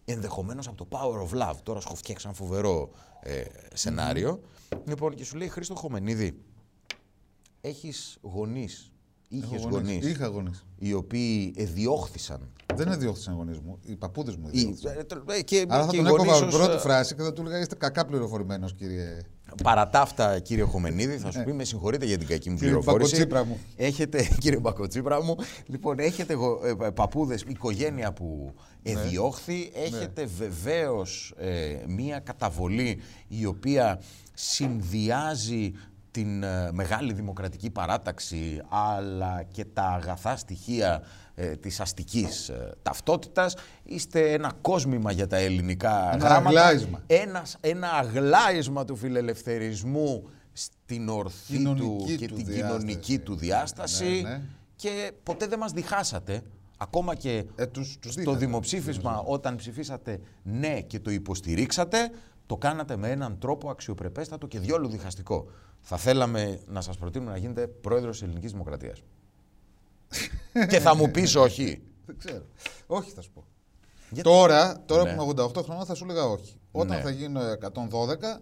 ενδεχομένως από το Power of Love. Τώρα σου φτιάξει ένα φοβερό ε, σενάριο. Λοιπόν, και σου λέει Χρήστο Χομενίδη, έχεις γονείς, είχες Έχω γονείς, Είχα γονείς. οι οποίοι εδιώχθησαν. Δεν είναι διώχθησαν γονείς μου. Οι παππούδες μου Ή- διώχθησαν. ε, το- ε, και, Άρα θα και τον οι γονείς έκοβα ως, πρώτη ε, φράση και θα του έλεγα είστε κακά πληροφορημένος, κύριε. Παρά τα αυτά, κύριε Χομενίδη, θα σου πει: Με συγχωρείτε για την κακή μου Κύριε πληροφόρηση. Μπακοτσίπρα μου. Έχετε, κύριε Μπακοτσίπρα μου, λοιπόν, έχετε ε, παππούδες, οικογένεια που εδιώχθη. Έχετε βεβαίως μία καταβολή η οποία συνδυάζει την ε, μεγάλη δημοκρατική παράταξη αλλά και τα αγαθά στοιχεία ε, της αστικής ε, ταυτότητας. Είστε ένα κόσμημα για τα ελληνικά Ένα γράμματα. αγλάισμα. Ένας, ένα αγλάισμα του φιλελευθερισμού στην ορθή Κοινωνική του και του την διάσταση. κοινωνική του διάσταση Ναι, ναι. και ποτέ δεν μας διχάσατε. Ακόμα και Ε, τους- τους στο δίχαζα. δημοψήφισμα όταν ψηφίσατε ναι και το υποστηρίξατε, το κάνατε με έναν τρόπο αξιοπρεπέστατο και διόλου διχαστικό. Θα θέλαμε να σας προτείνουμε να γίνετε πρόεδρος της Ελληνικής Δημοκρατίας. και θα μου πεις όχι. Δεν ξέρω. Όχι, θα σου πω. Γιατί; Τώρα, τώρα Ναι. που είμαι 88 χρονών θα σου έλεγα όχι. Όταν Ναι. θα γίνω 112,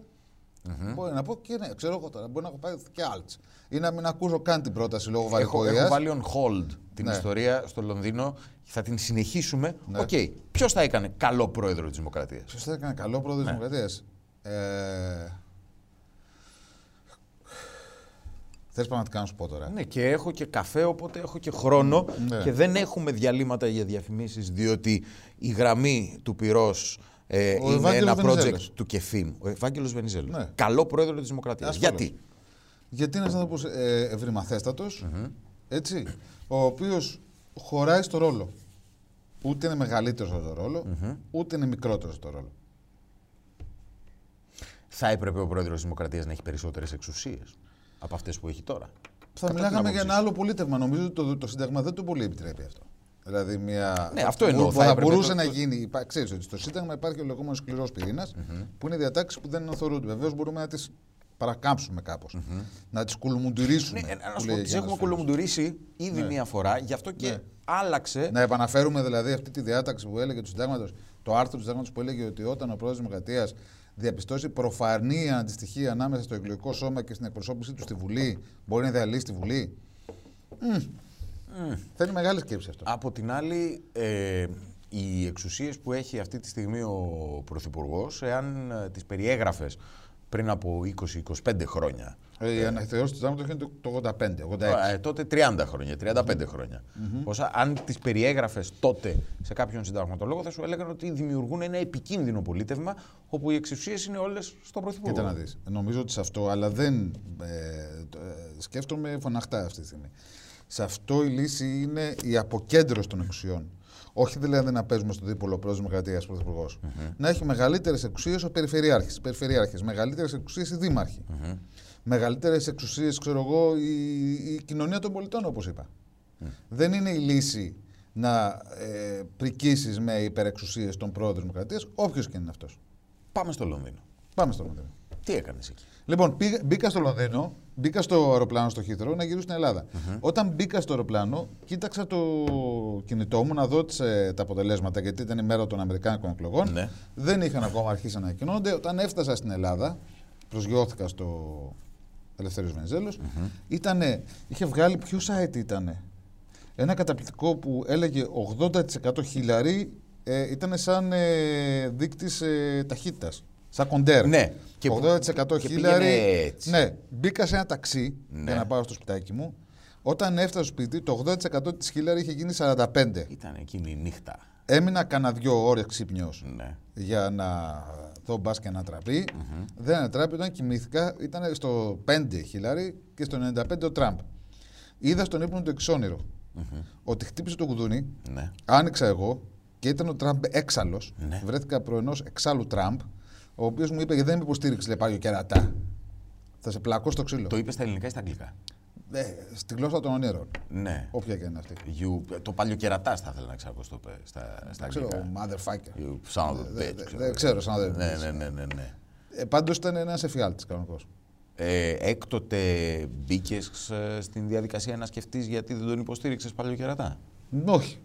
μπορεί να πω και ναι, ξέρω εγώ τώρα. Μπορεί να έχω πάει και άλλες. Ή να μην ακούσω καν την πρόταση λόγω Έχω, έχω βαρηκοΐας. βάλει on hold την Ναι. ιστορία στο Λονδίνο. Θα την συνεχίσουμε. Ναι. Οκ. Ποιος θα έκανε καλό πρόεδρο της Δημοκρατίας; Ποιος θα έκανε καλό πρόεδρο Ναι. της Δημοκρατίας; Ε... Θες πραγματικά να σου πω τώρα. Ναι, και έχω και καφέ, οπότε έχω και χρόνο Ναι. και δεν έχουμε διαλείμματα για διαφημίσεις, διότι η γραμμή του πυρός ε, είναι Ευάγγελος ένα project Βενιζέλος. του Κεφίν. Ο Ευάγγελος Βενιζέλος. Ναι. Καλό πρόεδρο της Δημοκρατίας. Ασφαλώς. Γιατί; Γιατί είναι ένας άνθρωπος ε, ευρυμαθέστατος, έτσι, ο οποίος χωράει στο ρόλο. Ούτε είναι μεγαλύτερος στο ρολο ούτε είναι μικρότερος στο ρόλο. Θα έπρεπε ο πρόεδρος της Δημοκρατίας να έχει περισσότερες εξουσίες από αυτές που έχει τώρα. Θα Κατά μιλάγαμε την για ένα άποψή άλλο πολίτευμα. Νομίζω ότι το, το Σύνταγμα δεν το πολύ επιτρέπει αυτό. Δηλαδή, μια... Ναι, αυτό εννοώ. Που Θα θα, έπρεπε μπορούσε το- να το- γίνει. Υπά... Ξέρεις ότι στο Σύνταγμα υπάρχει ο λεγόμενος σκληρός που είναι διατάξεις που δεν αναθωρούνται. Βεβαίως μπορούμε να τις παρακάμψουμε κάπως. Να τις κουλουμουντουρίσουμε. Ναι, να που σου λέει πω, ο τις Γιάννης έχουμε Φίλος. κολομουντουρίσει ήδη Ναι. μία φορά, γι' αυτό και Ναι. άλλαξε. Να επαναφέρουμε δηλαδή αυτή τη διάταξη που έλεγε του συντάγματος, το άρθρο του συντάγματος που έλεγε ότι όταν ο πρόεδρος της Δημοκρατίας διαπιστώσει προφανή αντιστοιχεία ανάμεσα στο εκλογικό σώμα και στην εκπροσώπησή του στη Βουλή, μπορεί να διαλύσει τη Βουλή. Μμ. Θέλει μεγάλη σκέψη αυτό. Από την άλλη, ε, οι εξουσίες που έχει αυτή τη στιγμή ο Πρωθυπουργός, εάν ε, τις περιέγραφες πριν από 20-25 χρόνια, Ε, η αναθεώρηση του συντάγματο είναι το- το 85, 86. ε, τότε 30 χρόνια, 35 χρόνια. Όσα, αν τις περιέγραφες τότε σε κάποιον συνταγματολόγο, θα σου έλεγαν ότι δημιουργούν ένα επικίνδυνο πολίτευμα, όπου οι εξουσίες είναι όλες στον Πρωθυπουργό. Κοίτα να δεις. Νομίζω ότι σε αυτό, αλλά δεν. Ε, το- ε, σκέφτομαι φωναχτά αυτή τη στιγμή. Σε αυτό η λύση είναι η αποκέντρωση των εξουσιών. Όχι δηλαδή να παίζουμε στο δίπολο πρόεδρο Δημοκρατίας πρωθυπουργός. Να έχει μεγαλύτερες εξουσίες ο Περιφερειάρχης. Περιφερειάρχε. Μεγαλύτερες εξουσίες οι δήμαρχοι. Μεγαλύτερες εξουσίες, ξέρω εγώ, η, η κοινωνία των πολιτών, όπως είπα. Δεν είναι η λύση να ε, πρικήσεις με υπερεξουσίες των πρόεδρων Δημοκρατίας, όποιος και είναι αυτός. Πάμε στο Λονδίνο. Πάμε στο Λονδίνο. Τι έκανες εκεί; Λοιπόν, πήγα- μπήκα στο Λονδίνο, μπήκα στο αεροπλάνο στο Χήθρο να γυρίσω στην ελλαδα Όταν μπήκα στο αεροπλάνο, κοίταξα το κινητό μου να δω τις, ε, τα αποτελέσματα, γιατί ήταν η μέρα των Αμερικάνικων εκλογών. Ναι. Δεν είχαν ακόμα αρχίσει να ανακοινώνονται. Όταν έφτασα στην Ελλάδα, προσγειώθηκα στο Ελευθέριος Βενιζέλος, ήτανε, είχε βγάλει, ποιο site ήτανε, ένα καταπληκτικό που έλεγε 80% χιλιαρί, ε, ήταν σαν ε, δείκτης ε, ταχύτητας, σαν κοντέρ. Ναι. Και που- 80% και χίλιαρη. πήγαινε έτσι. Ναι, μπήκα σε ένα ταξί Ναι. για να πάω στο σπιτάκι μου. Όταν έφτασα στο σπίτι, το 80% της χίλιαρη είχε γίνει 45. Ήταν εκείνη η νύχτα. Έμεινα κανένα δυο ώρες ξύπνιος Ναι. για να δω μπας και να τραπει Δεν ανατράπη, όταν κοιμήθηκα ήταν στο 5 χιλιάρι και στο 95 ο Τραμπ. Είδα στον ύπνο του εξώνυρο ότι χτύπησε το κουδούνι, Ναι. άνοιξα εγώ και ήταν ο Τραμπ έξαλλος. Ναι. Βρέθηκα προενό εξάλλου Τραμπ, ο οποίος μου είπε: Δεν με υποστήριξε, λέει Πάγιο Κερατά. Θα σε πλακώ στο ξύλο. Το είπες στα ελληνικά ή στα αγγλικά; Ε, στη γλώσσα των ονείρων. Ναι. Όποια και είναι αυτή. You, το παλιοκερατά θα ήθελα να ξέρω πώς το είπε στα, στα Ξέρω, αγγλικά. motherfucker. You son of a Δεν bitch. δε, δεν ξέρω, σαν δεν. Ναι, ναι, ναι, ναι, ναι. Ε, Πάντως ήταν ένας εφιάλτης κανονικός. Ε, έκτοτε μπήκες στην διαδικασία να σκεφτείς γιατί δεν τον υποστήριξες παλιοκερατά. Όχι.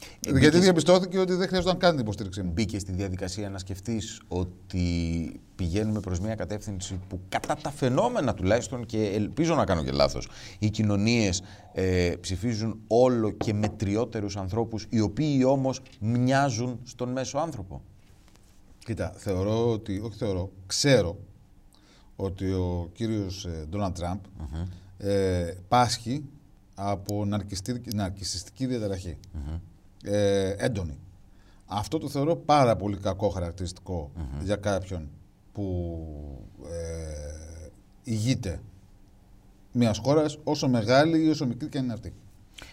Ε, Γιατί μπήκες- διαπιστώθηκε ότι δεν χρειαζόταν καν την υποστήριξή μου. Μπήκες στη διαδικασία να σκεφτείς ότι πηγαίνουμε προς μια κατεύθυνση που κατά τα φαινόμενα τουλάχιστον και ελπίζω να κάνω και λάθος, οι κοινωνίες ε, ψηφίζουν όλο και μετριότερους ανθρώπους οι οποίοι όμως μοιάζουν στον μέσο άνθρωπο. Κοίτα, θεωρώ ότι, όχι θεωρώ, ξέρω ότι ο κύριος Ντόναλντ Τραμπ ε, πάσχει από ναρκιστή- ναρκισιστική διαταραχή. Ε, έντονη. Αυτό το θεωρώ πάρα πολύ κακό χαρακτηριστικό για κάποιον που ε, ηγείται μιας χώρας όσο μεγάλη ή όσο μικρή και αν είναι αυτή.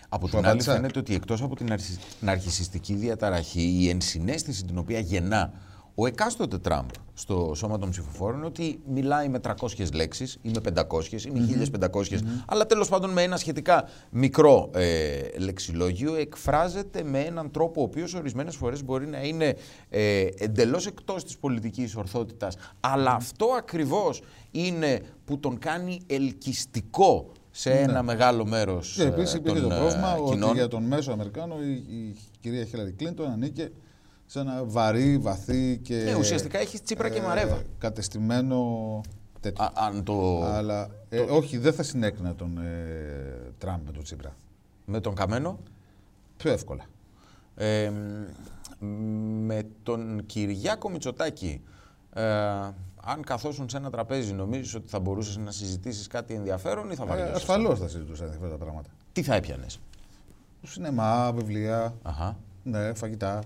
Από Σου την άλλη απάντησα. φαίνεται ότι εκτός από την ναρσι- ναρκισιστική διαταραχή, η ενσυναίσθηση την οποία γεννά ο εκάστοτε Τραμπ στο σώμα των ψηφοφόρων είναι ότι μιλάει με 300 λέξεις ή με 500 ή με 1500 αλλά τέλος πάντων με ένα σχετικά μικρό ε, λεξιλόγιο εκφράζεται με έναν τρόπο ο οποίος ορισμένες φορές μπορεί να είναι ε, εντελώς εκτός της πολιτικής ορθότητας. Αλλά αυτό ακριβώς είναι που τον κάνει ελκυστικό σε ένα μεγάλο μέρος Και επίσης ε, υπήρχε των το ε, πρόβλημα ότι κοινών. για τον μέσο Αμερικάνο η, η κυρία Χίλαρη Κλίντον ανήκε σε ένα βαρύ, βαθύ και. Ναι, ουσιαστικά έχεις Τσίπρα και ε, Μαρέβα. Κατεστημένο τέτοιο. Α, αν το... Αλλά ε, όχι, δεν θα συνέκρινα τον ε, Τραμπ με τον Τσίπρα. Με τον Καμένο; Πιο εύκολα. Ε, μ, με τον Κυριάκο Μητσοτάκη. Ε, αν καθόσουν σε ένα τραπέζι, νομίζεις ότι θα μπορούσες να συζητήσεις κάτι ενδιαφέρον ή θα Ε, βαριώσεις. Ασφαλώς θα συζητούσα αυτά τα πράγματα. Τι θα έπιανες; Σινεμά, βιβλία, Αχα. ναι, φαγητά.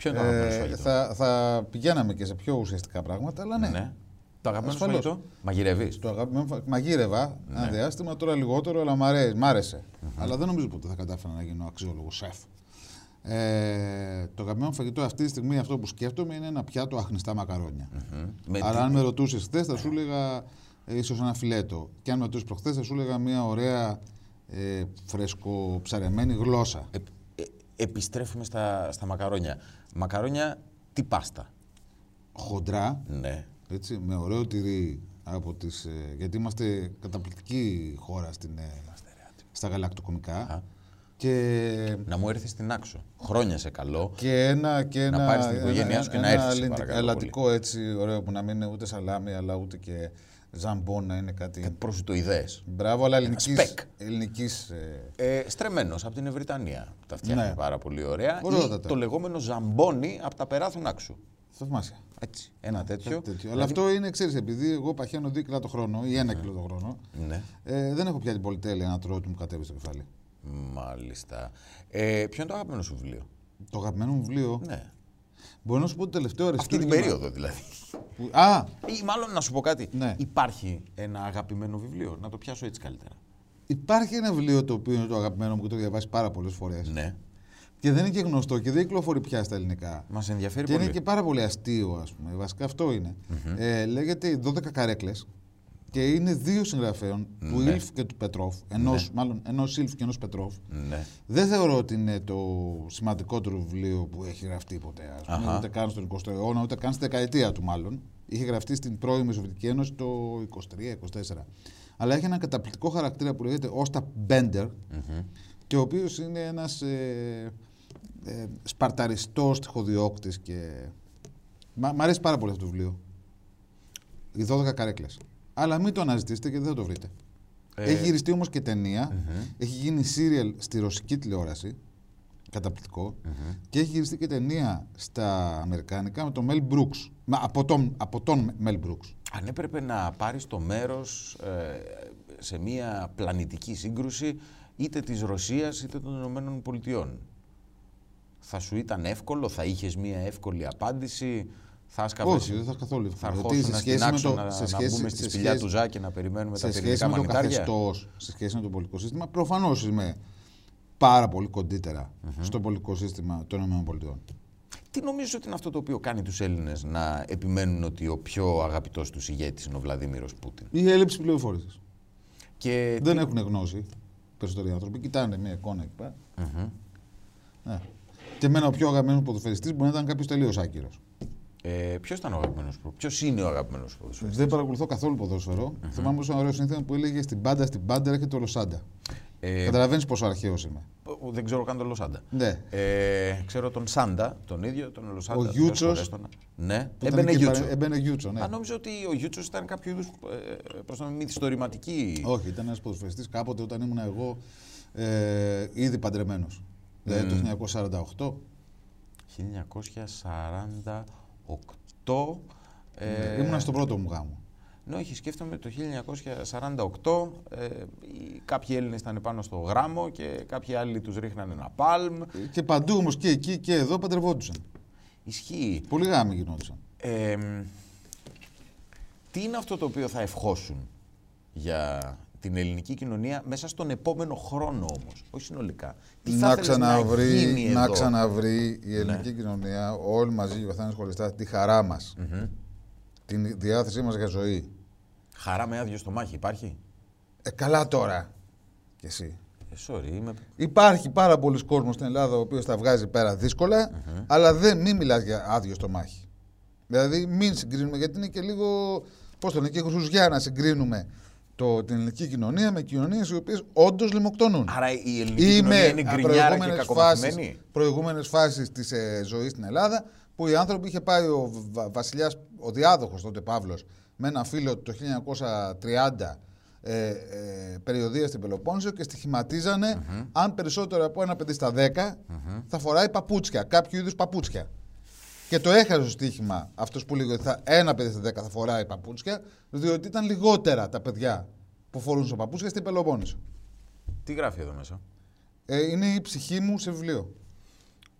Ποιο είναι το αγαπημένο σου Ε, φαγητό. θα, θα πηγαίναμε και σε πιο ουσιαστικά πράγματα, αλλά ναι. ναι. Το αγαπημένο σου Ασφαλώς. φαγητό; Μαγειρεύεις; Το αγαπημένο φα- Μαγείρευα Ναι. ένα διάστημα, τώρα λιγότερο, αλλά μ' αρέ- μ' άρεσε. Αλλά δεν νομίζω ποτέ θα κατάφερα να γίνω αξιόλογος σεφ. Ε, το αγαπημένο φαγητό αυτή τη στιγμή, αυτό που σκέφτομαι, είναι ένα πιάτο αχνηστά μακαρόνια. Με Αλλά τι- αν με ρωτούσες χθες, θα σου έλεγα ε, ίσως ένα φιλέτο. Και αν με ρωτούσες προχθές, θα σου έλεγα μια ωραία ε, φρεσκοψαρεμένη γλώσσα. Ε, ε, επιστρέφουμε στα, στα μακαρόνια. Μακαρόνια, τι πάστα. Χοντρά, Ναι. έτσι, με ωραίο τυρί από τις, ε, γιατί είμαστε καταπληκτική χώρα στην, ε, στα γαλακτοκομικά. Και, Να μου έρθεις στην άξο. Χρόνια σε καλό. και ένα, και ένα, πάρεις την οικογένειά σου και να ένα έρθεις, σε ελληνικ- παρακαλώ ελλαδικό έτσι ωραίο που να μην είναι ούτε σαλάμι αλλά ούτε και ζαμπό να είναι κάτι. Προσιτοειδές. Μπράβο, αλλά ελληνικής, σπεκ. ελληνικής ε, Ε, Στρεμμένος από την Ευρυτανία. Τα φτιάχνει Ναι. πάρα πολύ ωραία. Ή Ωραιότατα. το λεγόμενο ζαμπόνι από τα περάθουν άξου. θαυμάσια. Έτσι. Ένα τέτοιο. Κάτι τέτοιο. Αλλά αυτό είναι, ξέρεις, επειδή εγώ παχαίνω 2 κιλά το χρόνο ή 1 κιλό το χρόνο, Ναι. ε, δεν έχω πια την πολυτέλεια να τρώω ότι μου κατέβει στο κεφάλι. Μάλιστα. Ε, ποιο είναι το αγαπημένο σου βιβλίο; Το αγαπημένο μου βιβλίο; Ναι. Μπορώ να σου πω το τελευταίο Αυτή την αριστούργημα περίοδο δηλαδή. που- Α, Ή μάλλον να σου πω κάτι. Ναι. Υπάρχει ένα αγαπημένο βιβλίο. Να το πιάσω έτσι καλύτερα. υπάρχει ένα βιβλίο το οποίο είναι το αγαπημένο μου και το έχω διαβάσει πάρα πολλές φορές. Ναι. Και δεν είναι και γνωστό και δεν κυκλοφορεί πια στα ελληνικά. Μας ενδιαφέρει Και πολύ. είναι και πάρα πολύ αστείο, ας πούμε. Βασικά αυτό είναι. Ε, λέγεται οι 12 καρέκλες και είναι δύο συγγραφέων, του Ναι. Ιλφ και του Πετρόφ. Ενός, Μάλλον ενός Ιλφ και ενός Πετρόφ. Ναι. Δεν θεωρώ ότι είναι το σημαντικότερο βιβλίο που έχει γραφτεί ποτέ. Ας πούμε, Αχα. ούτε καν στον 20ο αιώνα, ούτε καν στη δεκαετία του μάλλον. Είχε γραφτεί στην πρώιμη Σοβιετική Ένωση το 23-24. Αλλά έχει ένα καταπληκτικό χαρακτήρα που λέγεται Όστα Μπέντερ, και ο οποίος είναι ένας ε, ε, σπαρταριστός τυχοδιώκτης. Και... Μ' μ' αρέσει πάρα πολύ αυτό το βιβλίο. Οι 12 καρέκλες. Αλλά μην το αναζητήσετε γιατί δεν θα το βρείτε. Ε, Έχει γυριστεί όμως και ταινια Έχει γίνει σύριαλ στη ρωσική τηλεόραση. καταπληκτικό, Και έχει γυριστεί και ταινία στα Αμερικάνικα με τον Μέλ Μπρούξ. Μα, από, τον, από τον Μέλ Μπρούξ. Αν έπρεπε να πάρεις το μέρος ε, σε μια πλανητική σύγκρουση είτε της Ρωσίας είτε των Ηνωμένων Πολιτειών. Θα σου ήταν εύκολο, θα είχες μια εύκολη απάντηση, θα έσκαβες- Όχι, δεν θα καθόλου θα εύκολο. αρχόσουν Γιατί να στην άξο να, σε να σχέση- μπούμε στη σε σπηλιά σχέση- του Ζάκη να περιμένουμε τα σε σχέση πυρηνικά με το μανιτάρια. καθεστώς, σε σχέση με το πολιτικό σύστημα, προφανώς είμαι πάρα πολύ κοντύτερα στο πολιτικό σύστημα των ΗΠΑ. Τι νομίζεις ότι είναι αυτό το οποίο κάνει τους Έλληνες να επιμένουν ότι ο πιο αγαπητός τους ηγέτης είναι ο Βλαδίμηρος Πούτιν; Η έλλειψη πληροφόρησης. Και Δεν τι- έχουν γνώση περισσότεροι άνθρωποι. Κοιτάνε μια εικόνα εκεί πέρα. Ναι. Και εμένα ο πιο αγαπημένος ποδοσφαιριστής μπορεί να ήταν κάποιος τελείως άκυρος. Ε, Ποιος ήταν ο αγαπημένος προ- Ποιος είναι ο αγαπημένος ποδοσφαιριστής. Δεν παρακολουθώ καθόλου ποδόσφαιρο. Θυμάμαι πως ένα ωραίος σύνθημα που έλεγε στην πάντα, στην πάντα έρχεται ο Λοσάντα. Ε, Καταλαβαίνεις πόσο αρχαίος είμαι. ο- δεν ξέρω καν τον Λοσάντα. Ναι. Ε, ξέρω τον Σάντα, τον ίδιο, τον Λοσάντα. Ο Θεός Γιούτσος. χωρέστονα. Ναι, Που ήταν έμπαινε και Γιούτσο. παρε- Έμπαινε Γιούτσο, ναι. Α, νόμιζα ότι ο Γιούτσος ήταν κάποιο είδους προ το μυθιστορηματική. Όχι, ήταν ένας ποδοσφαιριστής κάποτε όταν ήμουν εγώ ε, ήδη παντρεμένος. Δηλαδή το 1948. 1948. Ε, Ήμουνα στον πρώτο μου γάμο. Ναι, όχι, σκέφτομαι το 1948. Ε, οι- κάποιοι Έλληνες ήταν πάνω στο γράμμο και κάποιοι άλλοι τους ρίχνανε ένα παλμ. Και παντού όμως και εκεί και εδώ παντρευόντουσαν. Ισχύει. Πολλοί γάμοι γινόντουσαν. Ε, τι είναι αυτό το οποίο θα ευχόσουν για την ελληνική κοινωνία μέσα στον επόμενο χρόνο όμως, όχι συνολικά. Τι θα να θέλεις ξαναβρει, να γίνει να εδώ; ξαναβρει η ελληνική κοινωνία, όλοι μαζί, ο καθένα χωριστά, τη χαρά μας. Την διάθεσή μας για ζωή. Χαρά με άδειο στο μάχη υπάρχει; Ε, καλά τώρα. Κι εσύ. Ε, sorry, είμαι... Υπάρχει πάρα πολλοί κόσμος στην Ελλάδα ο οποίος τα βγάζει πέρα δύσκολα, αλλά δεν, μην μιλάς για άδειο στο μάχη. Δηλαδή μην συγκρίνουμε, γιατί είναι και λίγο, πώς το λένε, και χρουζιά να συγκρίνουμε το, την ελληνική κοινωνία με κοινωνίες οι οποίες όντως λιμοκτονούν. Άρα η ελληνική κοινωνία είναι γκρινιάρα και κακομαθημένη; φάσεις, προηγούμενες φάσεις της ε, ζωής στην Ελλάδα που οι άνθρωποι είχε πάει ο βα- βασιλιάς, ο διάδοχος τότε Παύλος με ένα φίλο του το 1930 ε, ε, περιοδία στην Πελοπόννησο και στοιχηματιζανε αν περισσότερο από ένα παιδί στα 10 θα φοράει παπούτσια, κάποιο είδους παπούτσια. Και το έχασε το στοίχημα αυτός που λέγει ότι θα, ένα παιδί στα 10 θα φοράει παπούτσια, διότι ήταν λιγότερα τα παιδιά που φορούν παπούτσια στην Πελοπόννησο. Τι γράφει εδώ μέσα; Ε, είναι η ψυχή μου σε βιβλίο.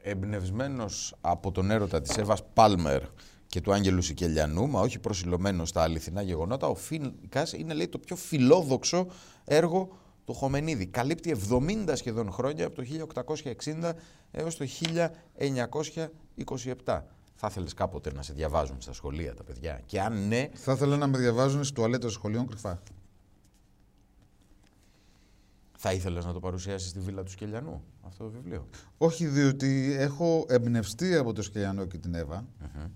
Εμπνευσμένος από τον έρωτα της Εύας Πάλμερ και του Άγγελου Σικελιανού, μα όχι προσιλωμένος στα αληθινά γεγονότα, ο Φίνικας είναι λέει το πιο φιλόδοξο έργο του Χομενίδη. Καλύπτει 70 σχεδόν χρόνια από το 1860 έως το 1927. Θα ήθελες κάποτε να σε διαβάζουν στα σχολεία τα παιδιά; Και αν ναι, Θα ήθελα να με διαβάζουν στις τουαλέτες σχολείων κρυφά. θα ήθελες να το παρουσιάσεις στη Βίλα του Σκελιανού, αυτό το βιβλίο; Όχι διότι έχω εμπνευστεί από το Σκελιανό και την Εύα,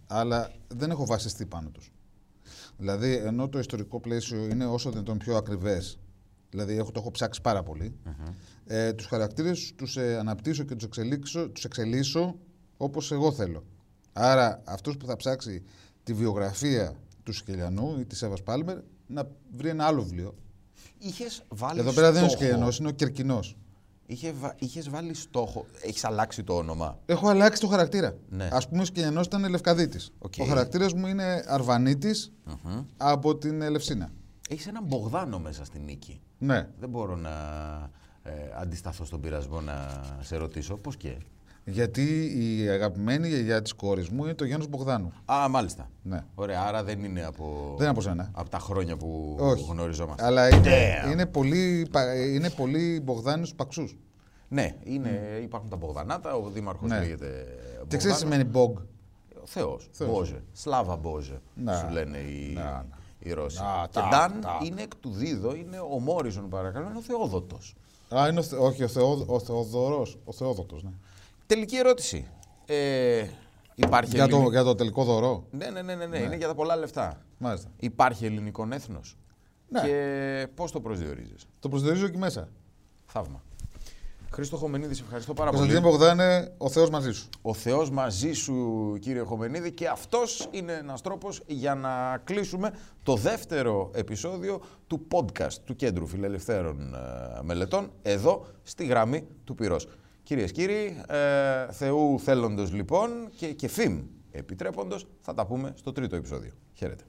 αλλά δεν έχω βασιστεί πάνω τους. Δηλαδή, ενώ το ιστορικό πλαίσιο είναι όσο δυνατόν πιο ακριβές, δηλαδή έχω, το έχω ψάξει πάρα πολύ, ε, τους χαρακτήρες τους ε, αναπτύσσω και τους εξελίξω, τους εξελίσσω όπως εγώ θέλω. Άρα, αυτός που θα ψάξει τη βιογραφία του Σκελιανού ή της Εύας Πάλμερ, να βρει ένα άλλο βιβλίο. Είχες βάλει Εδώ πέρα δεν είναι ο στόχος. Σικελιανός, είναι ο Κερκινός. Είχε, βα- είχες βάλει στόχο. Έχεις αλλάξει το όνομα. Έχω αλλάξει το χαρακτήρα. Ναι. Ας πούμε, ο Σικελιανός ήταν Λευκαδίτη. Οκ. Ο χαρακτήρας μου είναι Αρβανίτης από την Ελευσίνα. Έχεις έναν Μπογδάνο μέσα στη νίκη. Ναι. Δεν μπορώ να ε, αντισταθώ στον πειρασμό να σε ρωτήσω πώς και; Γιατί η αγαπημένη γιαγιά της κόρης μου είναι το Γιάννης Μπογδάνου. Α, μάλιστα. Ναι. Ωραία, άρα δεν είναι από, Δεν είναι από σένα. από τα χρόνια που Όχι. γνωριζόμαστε. Αλλά είναι, Damn. είναι πολύ, πα- είναι πολύ Μπογδάνους παξούς. Ναι, είναι, υπάρχουν τα Μπογδανάτα, ο δήμαρχος Ναι. λέγεται Και ξέρεις τι Μπογδάνος. σημαίνει Μπογ; Ο Θεός, Θεός. Μπόζε, Σλάβα Μπόζε, Να. σου λένε οι, Να, να. οι Ρώσοι. Να, και τα, Νταν τα. είναι εκ του Δίδο, είναι ο Μόριζον παρακαλώ, είναι ο Θεόδοτος. Α, είναι ο, Θε- όχι, ο, Θεό, ο Θεοδωρός, ο Θεόδοτος, ναι. Τελική ερώτηση. Ε, υπάρχει Για το, ελληνικό- για το τελικό δωρό. Ναι, ναι, ναι, ναι, ναι, είναι για τα πολλά λεφτά. Μάλιστα. Υπάρχει ελληνικό έθνος. Ναι. Και πώς το προσδιορίζεις; Το προσδιορίζω εκεί μέσα. Θαύμα. Χρήστο Χομενίδη, σε ευχαριστώ πάρα πολύ. Κωνσταντίνε Μπογδάνε, ο Θεός μαζί σου. Ο Θεός μαζί σου κύριε Χομενίδη και αυτός είναι ένας τρόπος για να κλείσουμε το δεύτερο επεισόδιο του podcast του Κέντρου Φιλελευθέρων ε, Μελετών εδώ στη γραμμή του Πυρός. Κυρίες και κύριοι, ε, Θεού θέλοντος λοιπόν και, και φήμ επιτρέποντος θα τα πούμε στο τρίτο επεισόδιο. Χαίρετε.